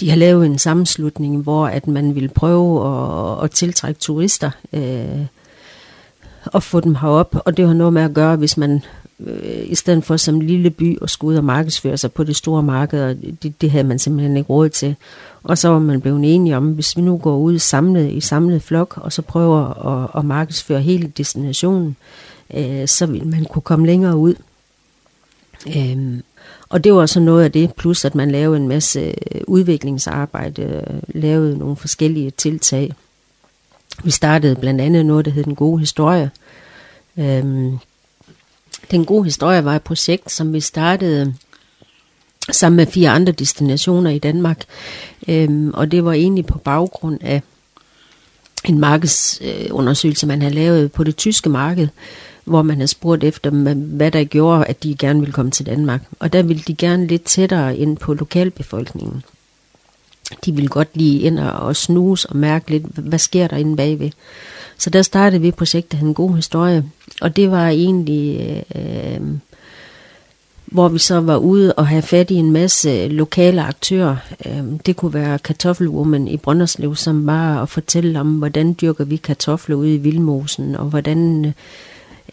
De har lavet en sammenslutning, hvor at man ville prøve at, at tiltrække turister øh, og få dem herop. Og det har noget med at gøre, hvis man øh, i stedet for som lille by at skulle ud og markedsføre sig på det store marked, og det, det havde man simpelthen ikke råd til. Og så var man blevet enige om, hvis vi nu går ud samlet i samlet flok, og så prøver at, at markedsføre hele destinationen, øh, så vil man kunne komme længere ud. Øhm, og det var så noget af det, plus at man lavede en masse øh, udviklingsarbejde, øh, lavede nogle forskellige tiltag. Vi startede blandt andet noget, der hed Den Gode Historie. Øhm, den Gode Historie var et projekt, som vi startede øh, sammen med fire andre destinationer i Danmark. Øhm, og det var egentlig på baggrund af en markedsundersøgelse, man havde lavet på det tyske marked, hvor man havde spurgt efter, hvad der gjorde, at de gerne ville komme til Danmark. Og der ville de gerne lidt tættere ind på lokalbefolkningen. De ville godt lige ind og snuse og mærke lidt, hvad sker der inde bagved. Så der startede vi projektet En God Historie, og det var egentlig... Øh, hvor vi så var ude og have fat i en masse lokale aktører. Øhm, det kunne være Kartoffelwoman i Brønderslev, som var at fortælle om, hvordan dyrker vi kartofler ude i Vildmosen, og hvordan, øh,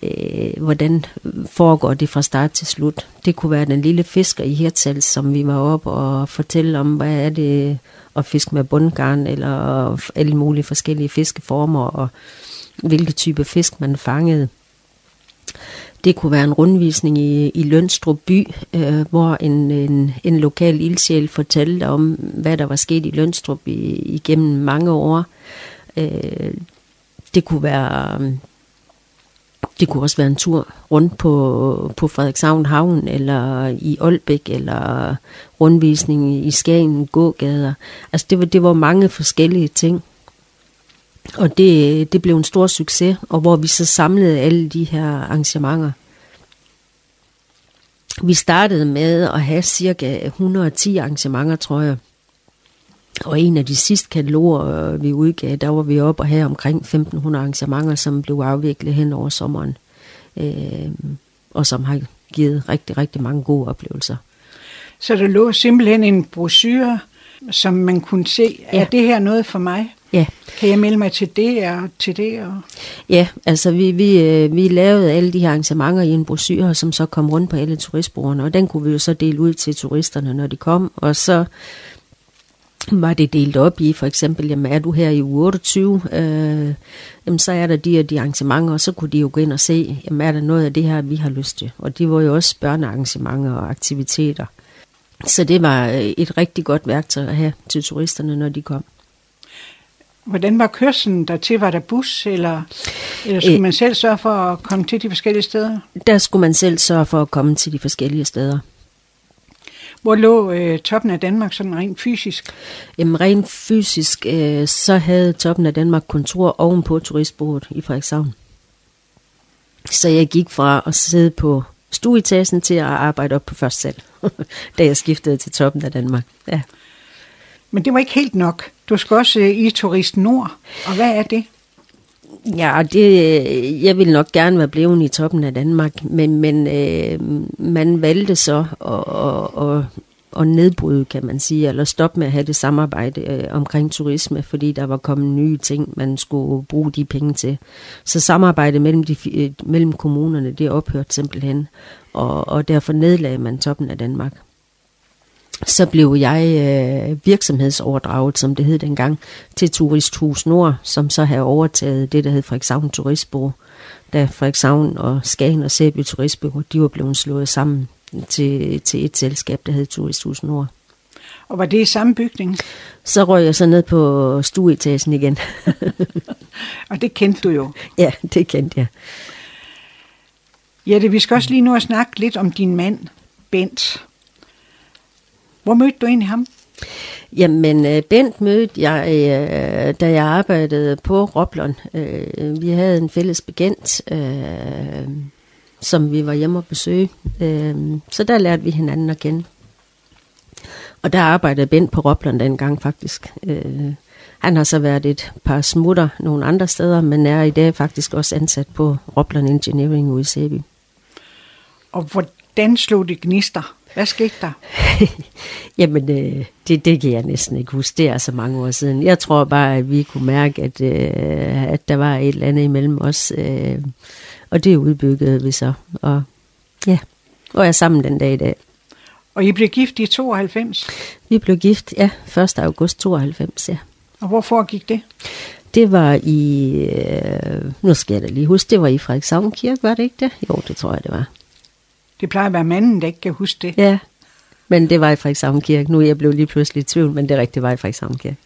Øh, hvordan foregår det fra start til slut. Det kunne være den lille fisker i Hirtshals, som vi var op og fortælle om, hvad er det at fiske med bundgarn, eller alle mulige forskellige fiskeformer, og hvilke type fisk man fangede. Det kunne være en rundvisning i, i Lønstrup by, øh, hvor en, en, en lokal ildsjæl fortalte om, hvad der var sket i Lønstrup i, igennem mange år. Øh, det kunne være... Det kunne også være en tur rundt på, på Frederikshavn Havn, eller i Aalbæk, eller rundvisning i Skagen, gågader. Altså det var, det var mange forskellige ting. Og det, det blev en stor succes, og hvor vi så samlede alle de her arrangementer. Vi startede med at have cirka 110 arrangementer, tror jeg. Og en af de sidste kataloger, vi udgav, der var vi oppe og have omkring 1500 arrangementer, som blev afviklet hen over sommeren. Øh, og som har givet rigtig, rigtig mange gode oplevelser. Så der lå simpelthen en brochure, som man kunne se, ja. er det her noget for mig? Ja. Kan jeg melde mig til det og til det? Og... Ja, altså vi, vi, øh, vi lavede alle de her arrangementer i en brochure, som så kom rundt på alle turistbrugerne, og den kunne vi jo så dele ud til turisterne, når de kom, og så var det delt op i, for eksempel, jamen er du her i uge 28, øh, jamen så er der de og de arrangementer, og så kunne de jo gå ind og se, jamen er der noget af det her, vi har lyst til. Og de var jo også børnearrangementer og aktiviteter. Så det var øh, et rigtig godt værktøj at have til turisterne, når de kom. Hvordan var kørslen der til? Var der bus, eller, eller skulle Æ, man selv sørge for at komme til de forskellige steder? Der skulle man selv sørge for at komme til de forskellige steder. Hvor lå øh, toppen af Danmark sådan rent fysisk? Jamen rent fysisk, øh, så havde toppen af Danmark kontor ovenpå turistbordet i Frederikshavn. Så jeg gik fra at sidde på stueetagen til at arbejde op på første sal, da jeg skiftede til toppen af Danmark. Ja. Men det var ikke helt nok. Du skal også øh, i Turist Nord. Og hvad er det? Ja, det, øh, jeg vil nok gerne være blevet i toppen af Danmark, men, men øh, man valgte så at, at, at, at nedbryde, kan man sige, eller stoppe med at have det samarbejde øh, omkring turisme, fordi der var kommet nye ting, man skulle bruge de penge til. Så samarbejdet mellem, de, øh, mellem kommunerne, det ophørte simpelthen, og, og derfor nedlagde man toppen af Danmark så blev jeg øh, virksomhedsoverdraget, som det hed dengang, til Turisthus Nord, som så havde overtaget det, der hed Frederikshavn Turistbureau, da Frederikshavn og Skagen og Sæby Turistbureau, de var blevet slået sammen til, til et selskab, der hed Turisthus Nord. Og var det i samme bygning? Så røg jeg så ned på stueetagen igen. og det kendte du jo? Ja, det kendte jeg. Ja, det, vi skal også lige nu at snakke lidt om din mand, Bent. Hvor mødte du egentlig ham? Jamen, øh, Bent mødte jeg, øh, da jeg arbejdede på Roblon. Øh, vi havde en fælles bekendt, som vi var hjemme og besøge. Så der lærte vi hinanden at kende. Og der arbejdede Bent på Roblon dengang faktisk. Han har så været et par smutter nogle andre steder, men er i dag faktisk også ansat på Roblon Engineering ude i Sæby. Og hvordan slog det gnister? Hvad skete der? Jamen, øh, det, det kan jeg næsten ikke huske. Det er så mange år siden. Jeg tror bare, at vi kunne mærke, at, øh, at der var et eller andet imellem os. Øh, og det udbyggede vi så. Og ja, og jeg er sammen den dag i dag. Og I blev gift i 92? Vi blev gift, ja, 1. august 92, ja. Og hvorfor gik det? Det var i, øh, nu skal jeg da lige huske, det var i Frederikshavn Kirke, var det ikke det? Jo, det tror jeg, det var. Det plejer at være manden, der ikke kan huske det. Ja, men det var i Frederikshavn Kirke. Nu er jeg blevet lige pludselig i tvivl, men det er rigtigt, var i Frederikshavn Kirke.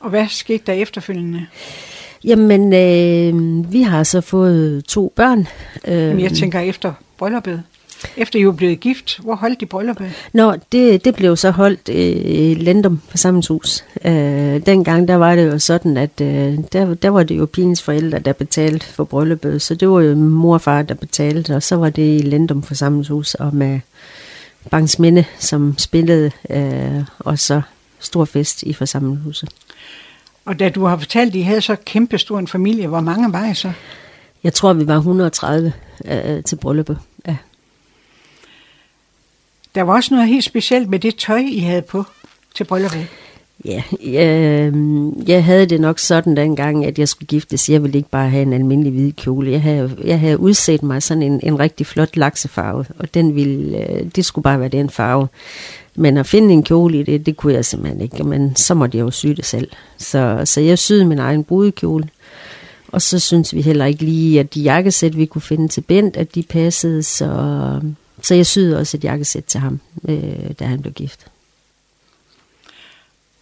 Og hvad skete der efterfølgende? Jamen, øh, vi har så fået to børn. Øh, Jamen, jeg tænker efter brylluppet. Efter I var blevet gift, hvor holdt de brylluppet? Nå, det, det blev så holdt i Lendum forsamlingshus. Øh, dengang der var det jo sådan, at øh, der, der var det jo pigens forældre, der betalte for brylluppet. Så det var jo mor og far, der betalte, og så var det i Lendum forsamlingshus, og med Bangs Minde, som spillede, øh, og så stor fest i forsamlingshuset. Og da du har fortalt, at I havde så kæmpe stor en familie, hvor mange var I så? Jeg tror, vi var 130 øh, til brylluppet. Der var også noget helt specielt med det tøj, I havde på til brylluppet. Ja, jeg, jeg havde det nok sådan dengang, at jeg skulle giftes. Jeg ville ikke bare have en almindelig hvid kjole. Jeg havde, jeg havde udset mig sådan en, en rigtig flot laksefarve, og den ville, øh, det skulle bare være den farve. Men at finde en kjole i det, det kunne jeg simpelthen ikke. Men så måtte jeg jo sy det selv. Så, så jeg syede min egen brudekjole. Og så synes vi heller ikke lige, at de jakkesæt, vi kunne finde til Bent, at de passede. Så, så jeg syede også et jakkesæt til ham, øh, da han blev gift.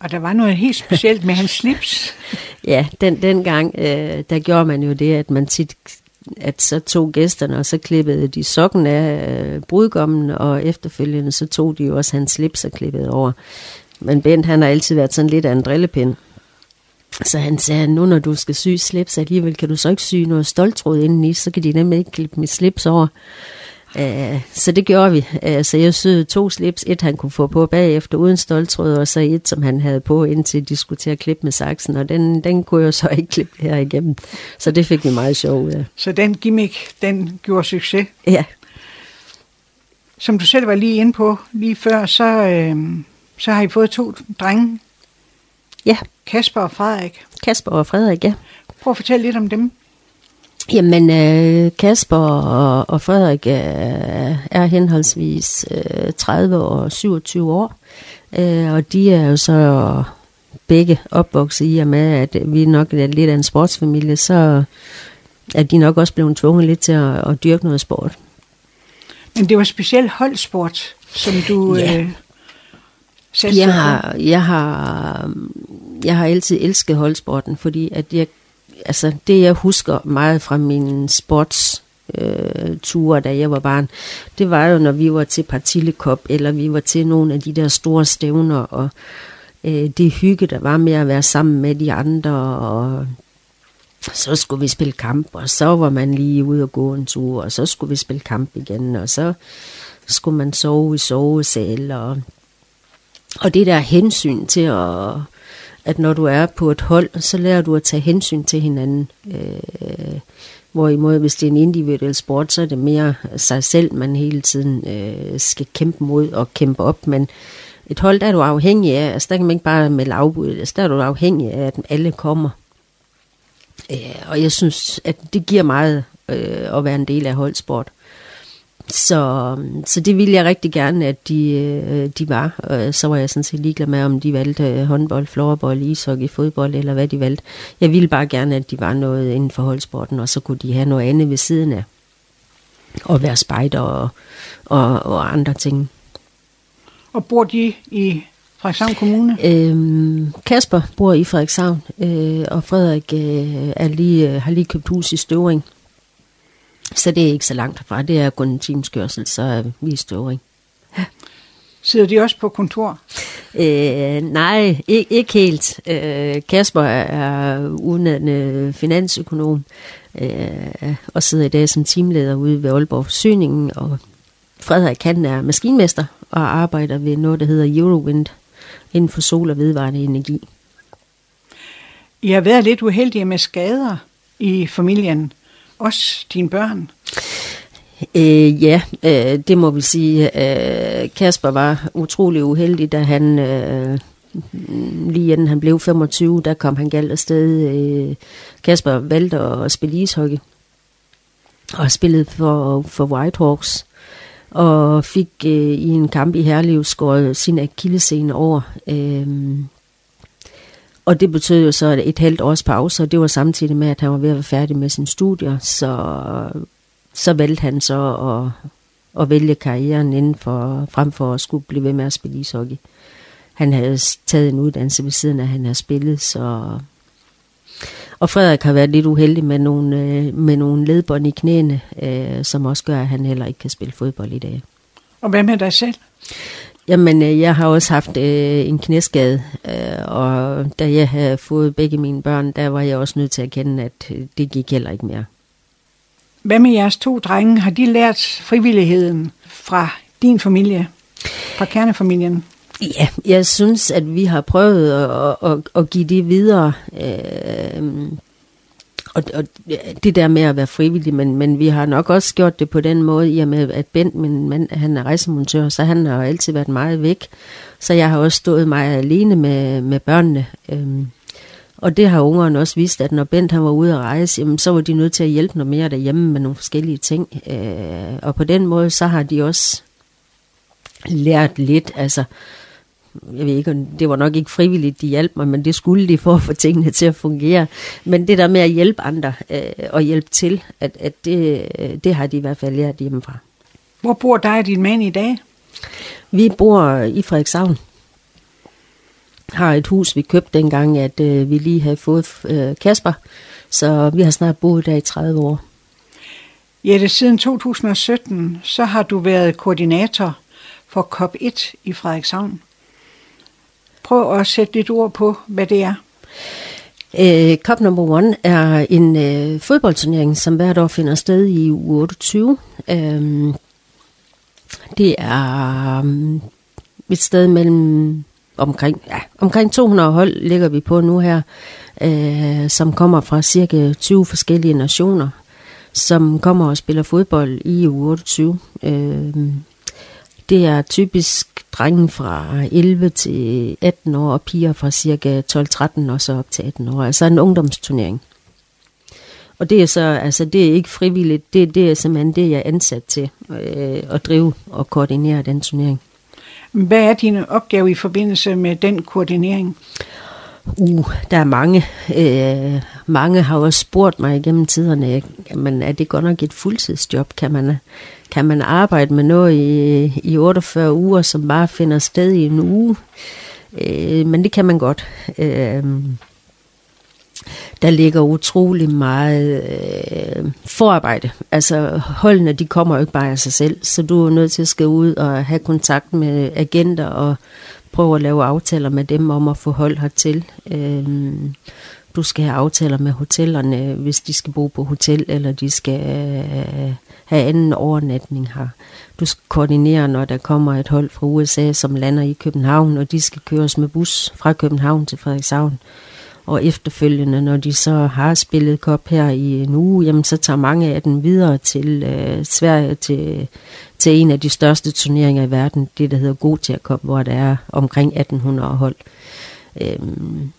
Og der var noget helt specielt med hans slips. Ja, den, den gang, øh, der gjorde man jo det, at man tit at så tog gæsterne, og så klippede de sokken af øh, brudgommen, og efterfølgende så tog de jo også hans slips og klippede over. Men Bent, han har altid været sådan lidt af en drillepind. Så han sagde, nu når du skal sy slips alligevel, kan du så ikke sy noget stoltråd indeni, så kan de nemlig ikke klippe mit slips over. Uh, så det gjorde vi. Uh, så jeg syede to slips. Et han kunne få på bagefter uden stoltråd, og så et som han havde på indtil de skulle til at klippe med saksen. Og den, den kunne jeg så ikke klippe her igennem. Så det fik vi meget sjov ud af. Så den gimmick, den gjorde succes? Ja. Som du selv var lige inde på lige før, så, øh, så har I fået to drenge. Ja. Kasper og Frederik. Kasper og Frederik, ja. Prøv at fortælle lidt om dem. Jamen, øh, Kasper og, og Frederik øh, er henholdsvis øh, 30 og 27 år, øh, og de er jo så begge opvokset i og med, at vi nok er lidt af en sportsfamilie, så er de nok også blevet tvunget lidt til at, at dyrke noget sport. Men det var specielt holdsport, som du ja. øh, satte jeg har, jeg har, jeg har altid elsket holdsporten, fordi at jeg altså det jeg husker meget fra min sports øh, ture, da jeg var barn, det var jo, når vi var til Partilekop, eller vi var til nogle af de der store stævner, og øh, det hygge, der var med at være sammen med de andre, og så skulle vi spille kamp, og så var man lige ude og gå en tur, og så skulle vi spille kamp igen, og så skulle man sove i sovesal, og, og det der hensyn til at at når du er på et hold, så lærer du at tage hensyn til hinanden. Øh, hvorimod, hvis det er en individuel sport, så er det mere sig selv, man hele tiden øh, skal kæmpe mod og kæmpe op. Men et hold, der er du afhængig af, altså der kan man ikke bare melde afbud, altså der er du afhængig af, at alle kommer. Øh, og jeg synes, at det giver meget øh, at være en del af holdsport. Så, så det ville jeg rigtig gerne, at de, øh, de var. Og så var jeg sådan set ligeglad med, om de valgte håndbold, floorball, ishockey, fodbold eller hvad de valgte. Jeg ville bare gerne, at de var noget inden for holdsporten, og så kunne de have noget andet ved siden af. Og være spejder og, og, og andre ting. Og bor de i Frederikshavn Kommune? Øhm, Kasper bor i Frederikshavn, øh, og Frederik øh, er lige, øh, har lige købt hus i Støvring. Så det er ikke så langt herfra. Det er kun en times kørsel, så er vi i Støvring. Ja. Sidder de også på kontor? Øh, nej, ikke, ikke helt. Øh, Kasper er uddannet finansøkonom øh, og sidder i dag som teamleder ude ved Aalborg Forsyningen. Og Frederik han er maskinmester og arbejder ved noget, der hedder Eurowind inden for sol- og vedvarende energi. I har været lidt uheldige med skader i familien. Også dine børn? Øh, ja, øh, det må vi sige. Øh, Kasper var utrolig uheldig, da han, øh, lige inden han blev 25, der kom han galt afsted. Øh, Kasper valgte at spille ishockey, og spillede for, for Whitehawks, og fik øh, i en kamp i Herlev skåret sin akillescene over. Øh, og det betød jo så et halvt års pause, og det var samtidig med, at han var ved at være færdig med sin studier, så, så valgte han så at, at vælge karrieren inden for, frem for at skulle blive ved med at spille ishockey. Han havde taget en uddannelse ved siden af, at han havde spillet, så... Og Frederik har været lidt uheldig med nogle, øh, med nogle ledbånd i knæene, øh, som også gør, at han heller ikke kan spille fodbold i dag. Og hvad med dig selv? Jamen, øh, jeg har også haft øh, en knæskade, øh, og da jeg havde fået begge mine børn, der var jeg også nødt til at kende, at øh, det gik heller ikke mere. Hvad med jeres to drenge? Har de lært frivilligheden fra din familie, fra kernefamilien? Ja, jeg synes, at vi har prøvet at, at, at give det videre. Øh, og, og det der med at være frivillig, men, men vi har nok også gjort det på den måde, i og med at Bent, min mand, han er rejsemontør, så han har altid været meget væk. Så jeg har også stået mig alene med, med børnene. Øhm, og det har ungerne også vist, at når Bent han var ude at rejse, jamen, så var de nødt til at hjælpe noget mere derhjemme med nogle forskellige ting. Øh, og på den måde, så har de også lært lidt, altså jeg ved ikke, det var nok ikke frivilligt, de hjalp mig, men det skulle de for at få tingene til at fungere. Men det der med at hjælpe andre øh, og hjælpe til, at, at det, det har de i hvert fald lært hjemmefra. Hvor bor dig og din mand i dag? Vi bor i Frederikshavn. har et hus, vi købte dengang, at øh, vi lige havde fået øh, Kasper. Så vi har snart boet der i 30 år. Jette, siden 2017, så har du været koordinator for COP1 i Frederikshavn. Prøv at sætte lidt ord på, hvad det er. Øh, Cup Number One er en øh, fodboldturnering, som hvert år finder sted i u 28. Øh, det er um, et sted mellem omkring, ja, omkring 200 hold ligger vi på nu her, øh, som kommer fra cirka 20 forskellige nationer, som kommer og spiller fodbold i u 28. Øh, det er typisk drenge fra 11 til 18 år, og piger fra cirka 12-13 og så op til 18 år. Altså en ungdomsturnering. Og det er så, altså det er ikke frivilligt, det, det er simpelthen det, jeg er ansat til, øh, at drive og koordinere den turnering. Hvad er din opgave i forbindelse med den koordinering? Uh, der er mange. Øh, mange har også spurgt mig igennem tiderne, men er det godt nok et fuldtidsjob? Kan man, kan man arbejde med noget i, i 48 uger, som bare finder sted i en uge? Øh, men det kan man godt. Øh, der ligger utrolig meget øh, forarbejde. Altså holdene, de kommer jo ikke bare af sig selv, så du er nødt til at skal ud og have kontakt med agenter og prøve at lave aftaler med dem om at få hold hertil. Øh, du skal have aftaler med hotellerne, hvis de skal bo på hotel, eller de skal øh, have anden overnatning her. Du skal koordinere, når der kommer et hold fra USA, som lander i København, og de skal køres med bus fra København til Frederikshavn. Og efterfølgende, når de så har spillet kop her i en uge, jamen så tager mange af dem videre til øh, Sverige, til, til en af de største turneringer i verden, det der hedder Gotia Cup, hvor der er omkring 1800 hold. Øhm,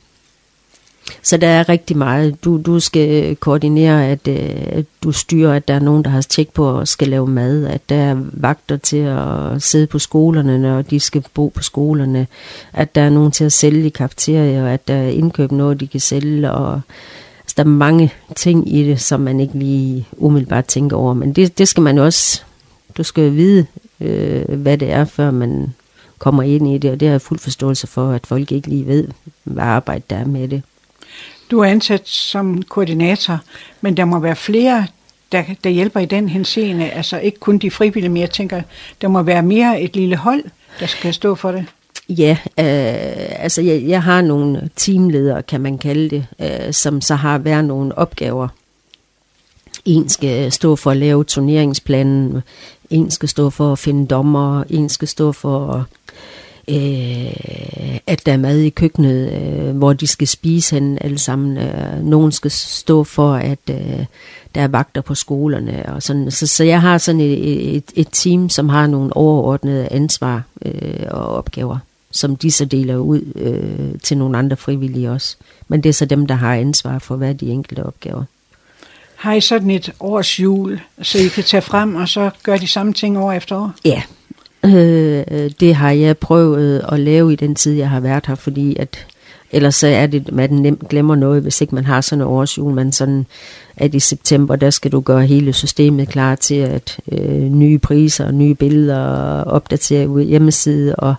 så der er rigtig meget. Du, du skal koordinere, at, øh, at du styrer, at der er nogen, der har tjek på og skal lave mad, at der er vagter til at sidde på skolerne, når de skal bo på skolerne, at der er nogen til at sælge i kafeterier, at der er indkøb noget, de kan sælge, og altså, der er mange ting i det, som man ikke lige umiddelbart tænker over, men det, det skal man jo også, du skal jo vide, øh, hvad det er, før man kommer ind i det, og det har jeg fuld forståelse for, at folk ikke lige ved, hvad arbejde der er med det. Du er ansat som koordinator, men der må være flere, der, der hjælper i den henseende. Altså ikke kun de frivillige, men jeg tænker, der må være mere et lille hold, der skal stå for det. Ja, øh, altså jeg, jeg har nogle teamledere, kan man kalde det, øh, som så har været nogle opgaver. En skal stå for at lave turneringsplanen, en skal stå for at finde dommer, en skal stå for at øh, at der er mad i køkkenet, øh, hvor de skal spise hen alle sammen. Øh, nogen skal stå for, at øh, der er vagter på skolerne. Og sådan. Så, så jeg har sådan et, et, et team, som har nogle overordnede ansvar øh, og opgaver, som de så deler ud øh, til nogle andre frivillige også. Men det er så dem, der har ansvar for hver de enkelte opgaver. Har I sådan et års jul, så I kan tage frem og så gøre de samme ting år efter år? Ja, Øh, øh, det har jeg prøvet at lave i den tid, jeg har været her, fordi at ellers så er det, at man nemt glemmer noget, hvis ikke man har sådan en årsjul, man sådan, at i september, der skal du gøre hele systemet klar til, at øh, nye priser og nye billeder opdatere ud hjemmeside og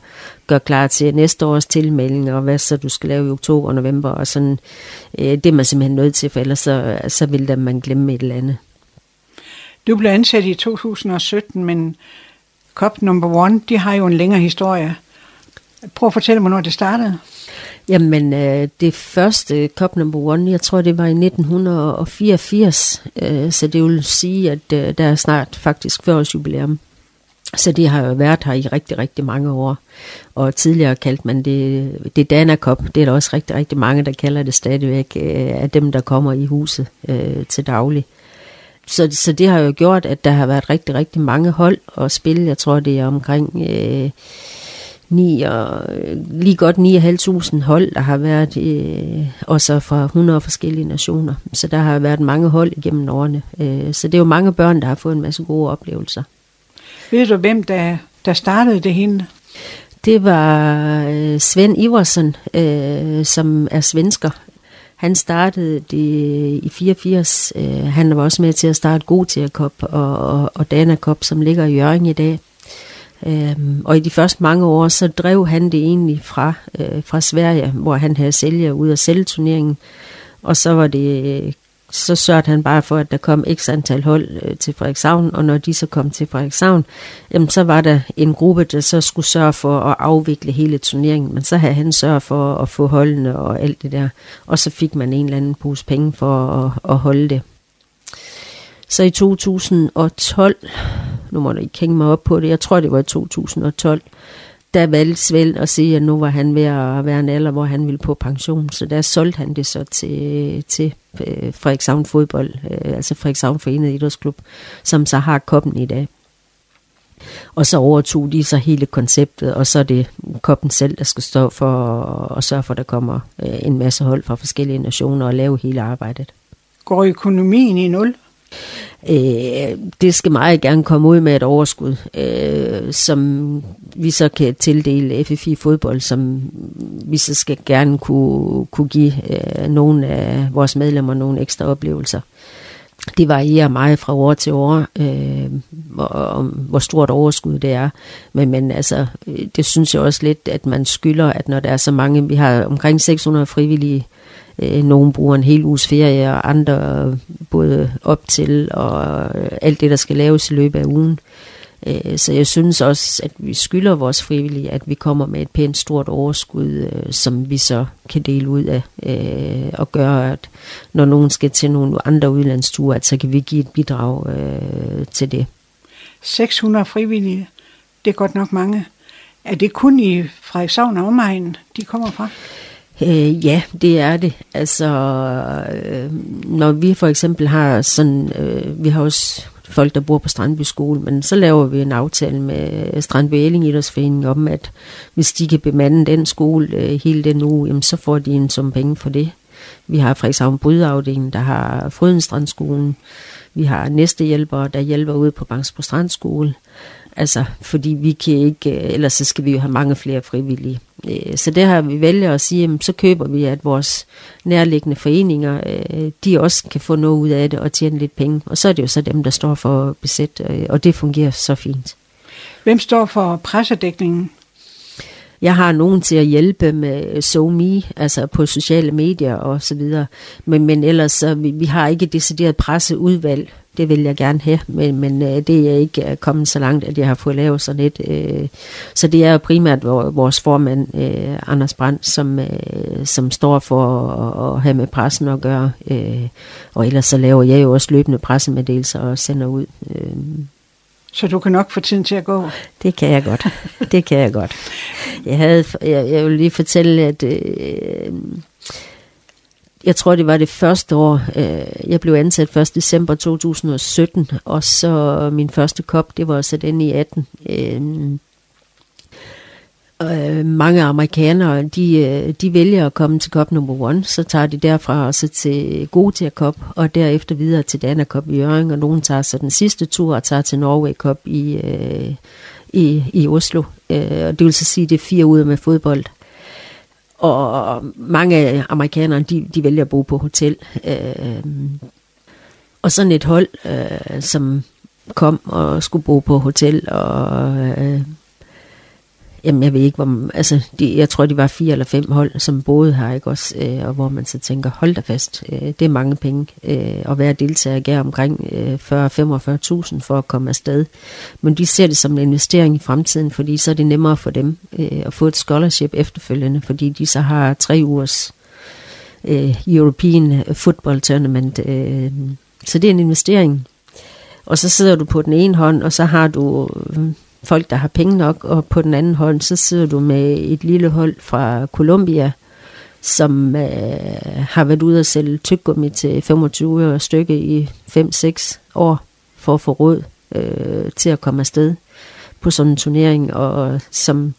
gøre klar til næste års tilmelding, og hvad så du skal lave i oktober og november, og sådan, øh, det er man simpelthen nødt til, for ellers så, så vil der man glemme et eller andet. Du blev ansat i 2017, men Cup Number One, de har jo en længere historie. Prøv at fortælle mig, hvornår det startede. Jamen, øh, det første Cup Number One, jeg tror, det var i 1984, øh, så det vil sige, at øh, der er snart faktisk 40 års jubilæum. Så det har jo været her i rigtig, rigtig mange år. Og tidligere kaldte man det, det Dana Cup. Det er der også rigtig, rigtig mange, der kalder det stadigvæk, øh, af dem, der kommer i huset øh, til daglig. Så, så det har jo gjort, at der har været rigtig, rigtig mange hold at spille. Jeg tror, det er omkring øh, 9 og, lige godt 9.500 hold, der har været, øh, også fra 100 forskellige nationer. Så der har været mange hold igennem årene. Øh, så det er jo mange børn, der har fået en masse gode oplevelser. Ved du, hvem der, der startede det hende? Det var øh, Svend Iversen, øh, som er svensker, han startede det i 84. Øh, han var også med til at starte Gotia Cup og, og, og Dana Cup, som ligger i Jørgen i dag. Øhm, og i de første mange år, så drev han det egentlig fra, øh, fra Sverige, hvor han havde sælger ud af sælge turneringen. Og så var det øh, så sørgede han bare for, at der kom x antal hold øh, til Frederikshavn, og når de så kom til Frederikshavn, jamen, så var der en gruppe, der så skulle sørge for at afvikle hele turneringen, men så havde han sørget for at få holdene og alt det der, og så fik man en eller anden pose penge for at, at holde det. Så i 2012, nu må du ikke mig op på det, jeg tror det var i 2012, der valgte Svend at sige, at nu var han ved at være en alder, hvor han ville på pension. Så der solgte han det så til, til øh, Frederikshavn Fodbold, øh, altså Frederikshavn Forenet Idrætsklub, som så har koppen i dag. Og så overtog de så hele konceptet, og så er det koppen selv, der skal stå for at sørge for, at der kommer øh, en masse hold fra forskellige nationer og lave hele arbejdet. Går økonomien i nul? Øh, det skal meget gerne komme ud med et overskud, øh, som vi så kan tildele FFI fodbold, som vi så skal gerne kunne, kunne give øh, nogle af vores medlemmer nogle ekstra oplevelser. Det varierer meget fra år til år, øh, hvor, hvor stort overskud det er. Men, men altså, øh, det synes jeg også lidt, at man skylder, at når der er så mange, vi har omkring 600 frivillige Øh, Øh, nogle bruger en hel uges ferie, og andre både op til, og øh, alt det, der skal laves i løbet af ugen. Øh, så jeg synes også, at vi skylder vores frivillige, at vi kommer med et pænt stort overskud, øh, som vi så kan dele ud af, øh, og gøre, at når nogen skal til nogle andre udlandsture, at så kan vi give et bidrag øh, til det. 600 frivillige, det er godt nok mange. Er det kun i Frederikshavn og omegnen, de kommer fra? Øh, ja, det er det. Altså, øh, når vi for eksempel har sådan, øh, vi har også folk, der bor på Strandby skole, men så laver vi en aftale med Strandby Elling Idrætsforening om, at hvis de kan bemande den skole øh, hele den uge, jamen, så får de en som penge for det. Vi har Frederikshavn Brydeafdelingen, der har Frydenstrandskolen. Vi har næstehjælpere, der hjælper ude på Bangsbro Strandskole. Altså, fordi vi kan ikke, øh, ellers så skal vi jo have mange flere frivillige. Øh, så det har vi vælger at sige, jamen, så køber vi, at vores nærliggende foreninger, øh, de også kan få noget ud af det og tjene lidt penge. Og så er det jo så dem, der står for besæt, og det fungerer så fint. Hvem står for pressedækningen? Jeg har nogen til at hjælpe med SoMe, altså på sociale medier og så videre. Men, men ellers, så, vi, vi har ikke decideret presseudvalg. Det vil jeg gerne have, men, men øh, det er ikke øh, kommet så langt, at jeg har fået lavet sådan et. Øh, så det er primært vores formand, øh, Anders Brandt, som, øh, som står for at, at have med pressen at gøre. Øh, og ellers så laver jeg jo også løbende pressemeddelelser og sender ud. Øh, så du kan nok få tiden til at gå? Det kan jeg godt. Det kan jeg godt. Jeg, havde, jeg, jeg vil lige fortælle, at øh, jeg tror, det var det første år. Øh, jeg blev ansat 1. december 2017, og så min første kop, det var så den i 18. Øh, øh, mange amerikanere, de, øh, de vælger at komme til Cup number one, så tager de derfra og så til Gotia Cup, og derefter videre til Dana Cup i Jørgen, og nogen tager så den sidste tur og tager til Norway Cup i, øh, i, i Oslo. Øh, og det vil så sige, at det er fire ude med fodbold. Og mange amerikanere, de, de vælger at bo på hotel. Øh, og sådan et hold, øh, som kom og skulle bo på hotel og øh, Jamen, jeg ved ikke, hvor, altså, de, jeg tror, de var fire eller fem hold, som boede her, ikke også? Øh, og hvor man så tænker, hold da fast, øh, det er mange penge. Øh, at være deltager gav omkring øh, 40-45.000 for at komme afsted. Men de ser det som en investering i fremtiden, fordi så er det nemmere for dem øh, at få et scholarship efterfølgende, fordi de så har tre ugers øh, European Football Tournament. Øh, så det er en investering. Og så sidder du på den ene hånd, og så har du... Øh, folk, der har penge nok, og på den anden hånd, så sidder du med et lille hold fra Colombia, som øh, har været ude at sælge tyggegummi til 25 øre stykke i 5-6 år, for at få råd øh, til at komme afsted på sådan en turnering, og som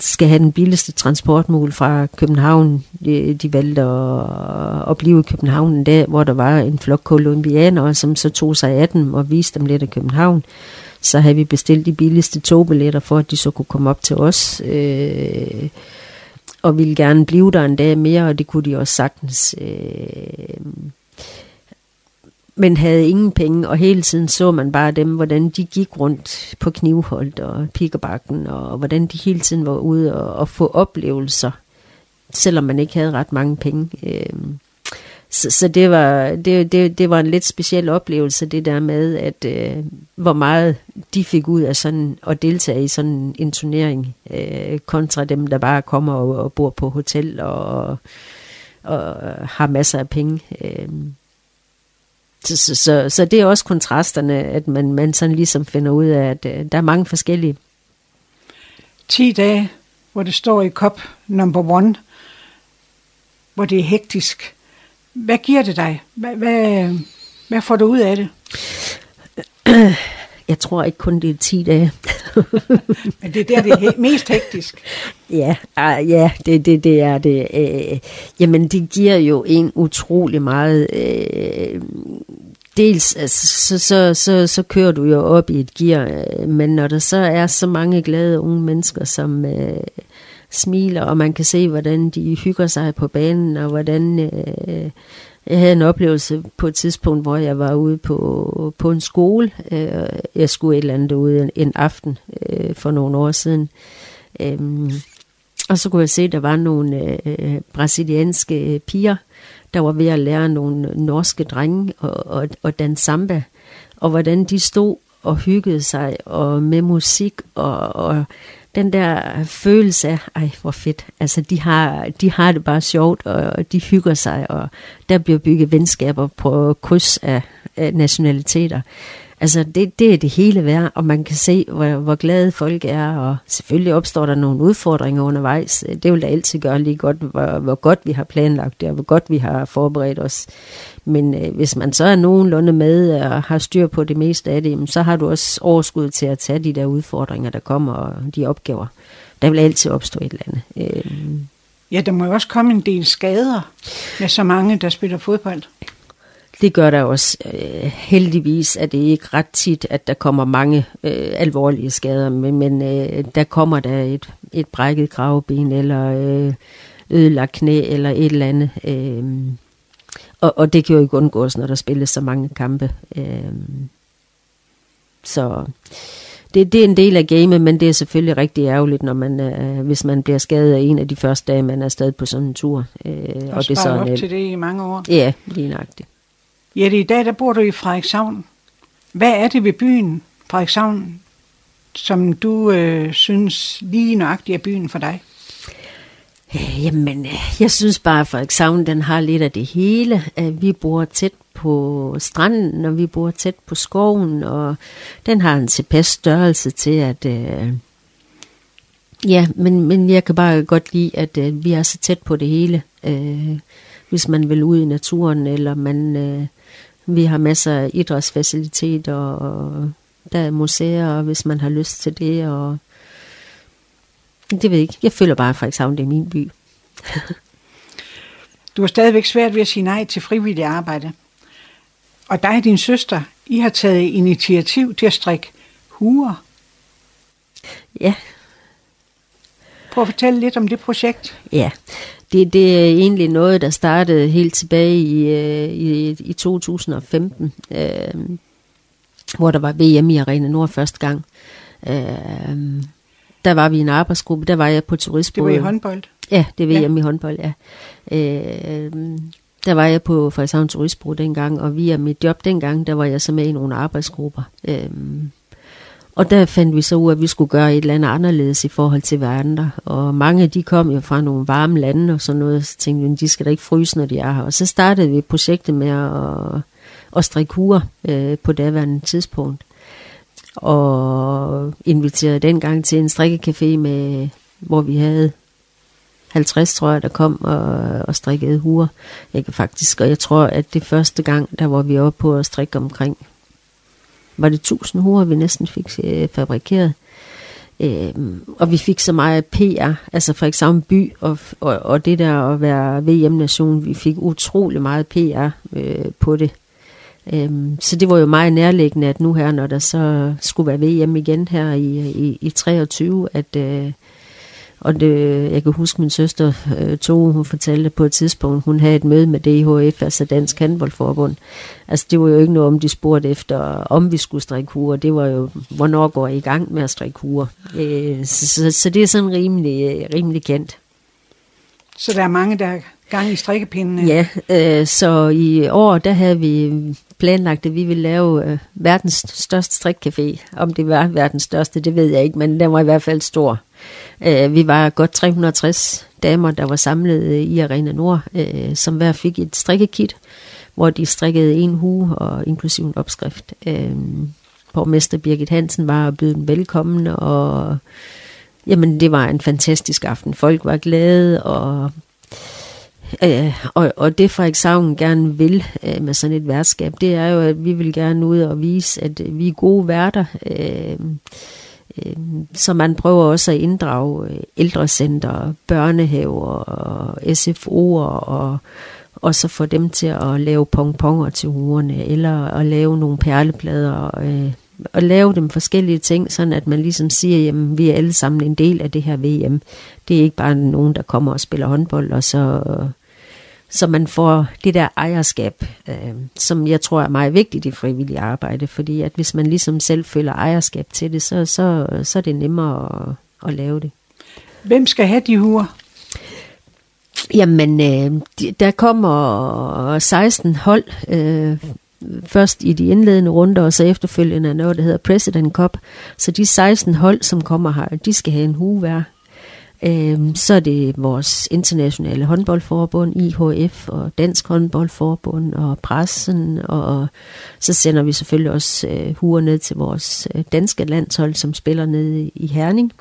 skal have den billigste transportmål fra København. De, de valgte at, at blive i København en dag, hvor der var en flok kolumbianere, som så tog sig af dem og viste dem lidt af København så havde vi bestilt de billigste togbilletter for, at de så kunne komme op til os. Øh, og ville gerne blive der en dag mere, og det kunne de også sagtens. Øh, men havde ingen penge, og hele tiden så man bare dem, hvordan de gik rundt på knivholdt og pikkerbakken, og hvordan de hele tiden var ude og, og få oplevelser, selvom man ikke havde ret mange penge. Øh, så, så det, var, det, det, det var en lidt speciel oplevelse, det der med, at øh, hvor meget de fik ud af sådan at deltage i sådan en turnering, øh, kontra dem, der bare kommer og, og bor på hotel og, og har masser af penge. Øh. Så, så, så, så det er også kontrasterne, at man, man sådan ligesom finder ud af, at øh, der er mange forskellige. 10 dage, hvor det står i kop number one, hvor det er hektisk hvad giver det dig? Hvad, hvad, hvad får du ud af det? Jeg tror ikke kun det er 10 dage. Men det er der, det er mest hektisk. Ja, uh, ja det, det, det er det. Jamen, det giver jo en utrolig meget... Uh, dels altså, så, så, så, så kører du jo op i et gear, men når der så er så mange glade unge mennesker, som... Uh, smiler, og man kan se, hvordan de hygger sig på banen, og hvordan øh, jeg havde en oplevelse på et tidspunkt, hvor jeg var ude på, på en skole. Øh, jeg skulle et eller andet ude en, en aften øh, for nogle år siden. Øh, og så kunne jeg se, at der var nogle øh, brasilianske piger, der var ved at lære nogle norske drenge og, og, og danse samba. Og hvordan de stod og hyggede sig og med musik og, og den der følelse af, ej hvor fedt, altså de har, de har det bare sjovt, og de hygger sig, og der bliver bygget venskaber på kryds af, af nationaliteter. Altså det, det er det hele værd, og man kan se, hvor, hvor glade folk er, og selvfølgelig opstår der nogle udfordringer undervejs. Det vil da altid gøre lige godt, hvor, hvor godt vi har planlagt det, og hvor godt vi har forberedt os. Men øh, hvis man så er nogenlunde med og har styr på det meste af det, så har du også overskud til at tage de der udfordringer, der kommer, og de opgaver. Der vil altid opstå et eller andet. Øh. Ja, der må jo også komme en del skader med så mange, der spiller fodbold. Det gør der også. Øh, heldigvis er det ikke ret tit, at der kommer mange øh, alvorlige skader, men, men øh, der kommer der et, et brækket gravben, eller øh, ødelagt knæ, eller et eller andet. Øh, og, og det kan jo ikke undgås, når der spilles så mange kampe. Øh, så det, det er en del af gamet, men det er selvfølgelig rigtig ærgerligt, når man, øh, hvis man bliver skadet af en af de første dage, man er stadig på sådan en tur. Øh, og, og det sådan, op til det i mange år. Ja, lige nøjagtigt. Jette, i dag der bor du i Frederikshavn. Hvad er det ved byen, Frederikshavn, som du øh, synes lige nøjagtigt er byen for dig? Øh, jamen, øh, jeg synes bare, at Frederikshavn den har lidt af det hele. Øh, vi bor tæt på stranden, og vi bor tæt på skoven, og den har en tilpas størrelse til, at... Øh, ja, men, men jeg kan bare godt lide, at øh, vi er så tæt på det hele. Øh, hvis man vil ud i naturen, eller man... Øh, vi har masser af idrætsfaciliteter, og der er museer, hvis man har lyst til det, og det ved jeg ikke. Jeg føler bare, at Frederikshavn det er min by. du har stadigvæk svært ved at sige nej til frivillig arbejde. Og dig og din søster, I har taget initiativ til at strikke huer. Ja. Prøv at fortælle lidt om det projekt. Ja, det, det er egentlig noget, der startede helt tilbage i, øh, i, i 2015, øh, hvor der var VM i Arena Nord første gang. Øh, der var vi en arbejdsgruppe, der var jeg på turistbåden. Det var i håndbold? Ja, det var VM ja. i håndbold, ja. Øh, der var jeg på Frederikshavn Turistbro dengang, og via mit job dengang, der var jeg så med i nogle arbejdsgrupper. Øh, og der fandt vi så ud af, at vi skulle gøre et eller andet anderledes i forhold til hverandre. Og mange de kom jo fra nogle varme lande og sådan noget, så tænkte vi, de skal da ikke fryse, når de er her. Og så startede vi projektet med at, at strikke huer øh, på daværende tidspunkt. Og inviterede dengang til en strikkecafé, med, hvor vi havde 50, tror jeg, der kom og, og strikkede huer. Jeg kan faktisk, og jeg tror, at det første gang, der var vi oppe på at strikke omkring var det 1000 huer, vi næsten fik øh, fabrikeret. Øh, og vi fik så meget PR, altså for eksempel by, og, og, og det der at være VM-nation, vi fik utrolig meget PR øh, på det. Øh, så det var jo meget nærliggende, at nu her, når der så skulle være VM igen her i, i, i 23, at, øh, og det, jeg kan huske min søster øh, Tove, hun fortalte på et tidspunkt, hun havde et møde med DHF, altså Dansk Handboldforbund. Altså det var jo ikke noget om, de spurgte efter, om vi skulle strikke huer. Det var jo, hvornår går I i gang med at strikke huer. Øh, så, så, så det er sådan rimelig, rimelig kendt. Så der er mange, der er gang i strikkepindene? Ja, øh, så i år, der havde vi planlagt, at vi ville lave øh, verdens største strikcafé. Om det var verdens største, det ved jeg ikke, men den var i hvert fald stor. Øh, vi var godt 360 damer, der var samlet øh, i Arena Nord, øh, som hver fik et strikkekit, hvor de strikkede en hue og inklusiv en opskrift. Øh, borgmester Birgit Hansen var og bød dem velkommen, og jamen, det var en fantastisk aften. Folk var glade, og Øh, og, og det Frederikshavn gerne vil øh, med sådan et værtskab, det er jo, at vi vil gerne ud og vise, at øh, vi er gode værter. Øh, øh, Øh, så man prøver også at inddrage øh, ældrecenter, børnehaver og SFO'er og og så få dem til at lave pongponger til ugerne, eller at lave nogle perleplader, øh, og lave dem forskellige ting, sådan at man ligesom siger, jamen vi er alle sammen en del af det her VM. Det er ikke bare nogen, der kommer og spiller håndbold, og så så man får det der ejerskab, øh, som jeg tror er meget vigtigt i frivillig arbejde, fordi at hvis man ligesom selv føler ejerskab til det, så, så, så er det nemmere at, at lave det. Hvem skal have de huer? Jamen, øh, der kommer 16 hold, øh, først i de indledende runder, og så efterfølgende noget, der hedder President Cup. Så de 16 hold, som kommer her, de skal have en hue hver. Øh, så er det vores internationale håndboldforbund, IHF, og Dansk håndboldforbund, og pressen, og så sender vi selvfølgelig også øh, huer ned til vores øh, danske landshold, som spiller ned i Herning.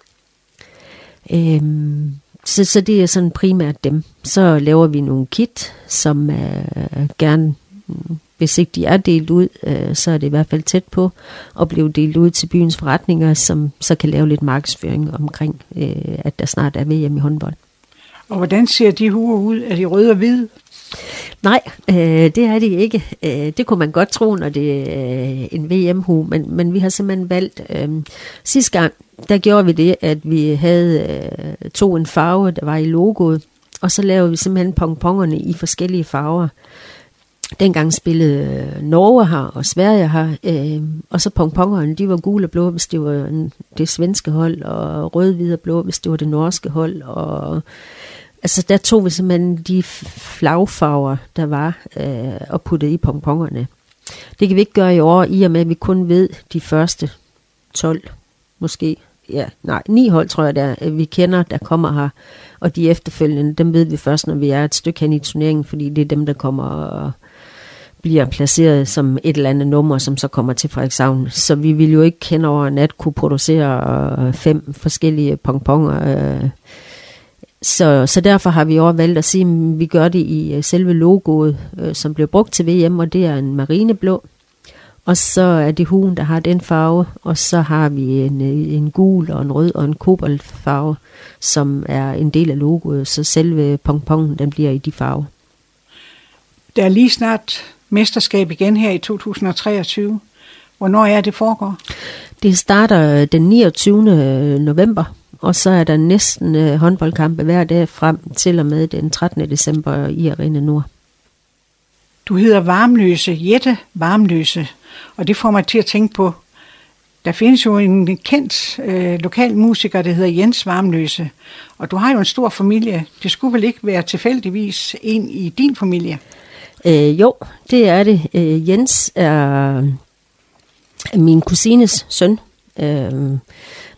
Øhm, så, så det er sådan primært dem. Så laver vi nogle kit, som øh, gerne hvis ikke de er delt ud, øh, så er det i hvert fald tæt på at blive delt ud til byens forretninger, som så kan lave lidt markedsføring omkring, øh, at der snart er VM i håndbold. Og hvordan ser de huer ud? Er de røde og hvide? Nej, øh, det er de ikke. Øh, det kunne man godt tro, når det er øh, en VM-hue, men, men vi har simpelthen valgt... Øh, sidste gang, der gjorde vi det, at vi havde øh, to en farve, der var i logoet, og så lavede vi simpelthen pongpongerne i forskellige farver. Dengang spillede øh, Norge her og Sverige her, øh, og så pongpongerne, de var gule og blå, hvis det var det svenske hold, og rød, hvid og blå, hvis det var det norske hold, og altså der tog vi simpelthen de flagfarver, der var, øh, og puttede i pongpongerne. Det kan vi ikke gøre i år, i og med, at vi kun ved de første 12, måske, ja, nej, ni hold tror jeg, der øh, vi kender, der kommer her, og de efterfølgende, dem ved vi først, når vi er et stykke hen i turneringen, fordi det er dem, der kommer og bliver placeret som et eller andet nummer, som så kommer til Frederikshavn. Så vi vil jo ikke kende over nat kunne producere øh, fem forskellige pongponger. Øh. Så, så derfor har vi også valgt at sige, at vi gør det i øh, selve logoet, som bliver brugt til VM, og det er en marineblå. Og så er det huen, der har den farve, og så har vi en, en gul og en rød og en kobaltfarve, som er en del af logoet, så selve pongpongen, den bliver i de farver. Der er lige snart mesterskab igen her i 2023. Hvornår er det foregår? Det starter den 29. november, og så er der næsten øh, håndboldkampe hver dag frem til og med den 13. december i Arena Nord. Du hedder Varmløse, Jette Varmløse, og det får mig til at tænke på, der findes jo en kendt øh, lokal musiker, der hedder Jens Varmløse, og du har jo en stor familie. Det skulle vel ikke være tilfældigvis en i din familie? Øh, jo, det er det. Øh, Jens er min kusines søn. Øh,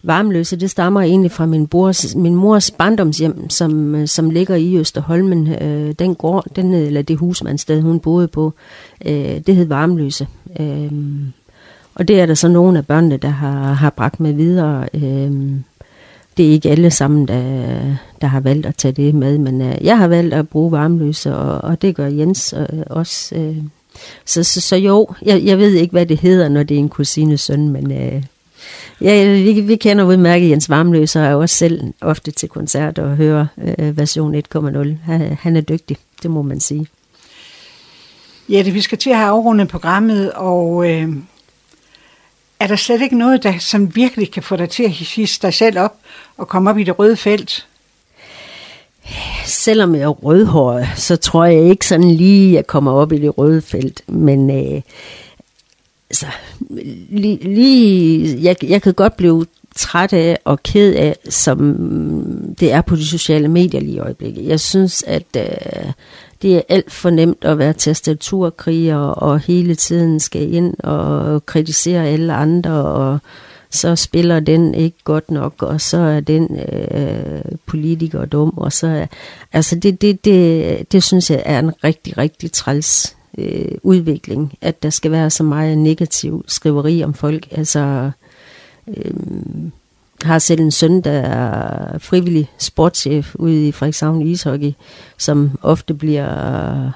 varmløse, det stammer egentlig fra min, bors, min mors barndomshjem, som, som ligger i Østerholmen. Øh, den gård, den, eller det husmandssted, hun boede på, øh, det hed Varmløse. Øh, og det er der så nogle af børnene, der har, har bragt med videre. Øh, det er ikke alle sammen, der, der har valgt at tage det med, men øh, jeg har valgt at bruge varmløse, og, og det gør Jens øh, også. Øh. så, så, så jo, jeg, jeg ved ikke, hvad det hedder, når det er en kusines søn, men øh, ja, vi, vi kender udmærket Jens Varmløse, og er også selv ofte til koncert og hører øh, version 1.0. Han, han er dygtig, det må man sige. Ja, det vi skal til at have afrundet programmet, og øh, er der slet ikke noget, der som virkelig kan få dig til at hisse dig selv op og komme op i det røde felt, selvom jeg er rødhåret, så tror jeg ikke sådan lige, jeg kommer op i det røde felt. Men øh, altså, lige, lige jeg, jeg kan godt blive træt af og ked af, som det er på de sociale medier lige i øjeblikket. Jeg synes, at øh, det er alt for nemt at være tastaturkriger og hele tiden skal ind og kritisere alle andre, og så spiller den ikke godt nok, og så er den øh, politiker dum, og så er, altså det, det, det, det synes jeg er en rigtig, rigtig træls øh, udvikling, at der skal være så meget negativ skriveri om folk, altså øh, har selv en søn, der er frivillig sportschef ude i Frederikshavn Ishockey, som ofte bliver øh,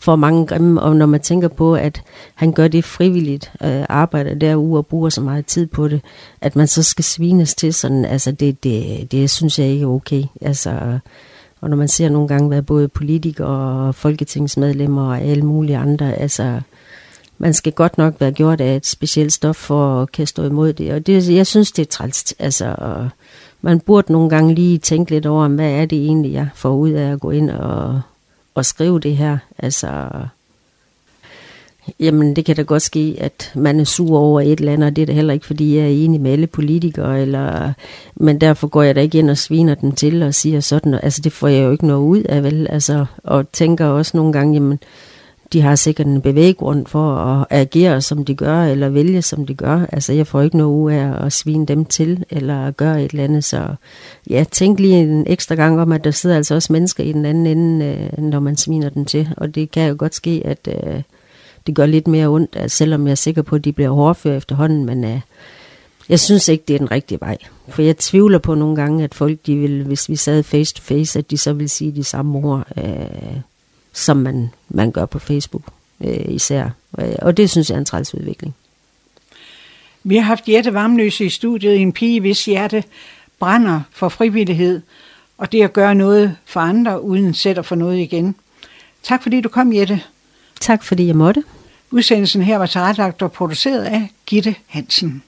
for mange grimme, og når man tænker på, at han gør det frivilligt, øh, arbejder derude og bruger så meget tid på det, at man så skal svines til sådan, altså det, det, det synes jeg ikke er okay. Altså, og når man ser nogle gange, hvad både politikere og folketingsmedlemmer og alle mulige andre, altså man skal godt nok være gjort af et specielt stof for at kan stå imod det. Og det, jeg synes, det er træls. Altså, man burde nogle gange lige tænke lidt over, hvad er det egentlig, jeg får ud af at gå ind og, og skrive det her. Altså, jamen det kan da godt ske, at man er sur over et eller andet, og det er da heller ikke, fordi jeg er enig med alle politikere, eller, men derfor går jeg da ikke ind og sviner dem til og siger sådan, altså det får jeg jo ikke noget ud af, vel? Altså, og tænker også nogle gange, jamen, de har sikkert en bevæggrund for at agere, som de gør, eller vælge, som de gør. Altså, jeg får ikke noget ud af at svine dem til, eller gøre et eller andet. Så ja, tænk lige en ekstra gang om, at der sidder altså også mennesker i den anden ende, øh, når man sviner dem til. Og det kan jo godt ske, at øh, det gør lidt mere ondt, altså, selvom jeg er sikker på, at de bliver hårdføre efterhånden. Men øh, jeg synes ikke, det er den rigtige vej. For jeg tvivler på nogle gange, at folk, de vil, hvis vi sad face to face, at de så vil sige de samme ord. Øh, som man, man gør på Facebook øh, især. Og det synes jeg er en træls udvikling. Vi har haft Jette Varmløse i studiet, en pige, hvis hjerte brænder for frivillighed, og det at gøre noget for andre, uden at få noget igen. Tak fordi du kom, Jette. Tak fordi jeg måtte. Udsendelsen her var tilrettelagt og produceret af Gitte Hansen.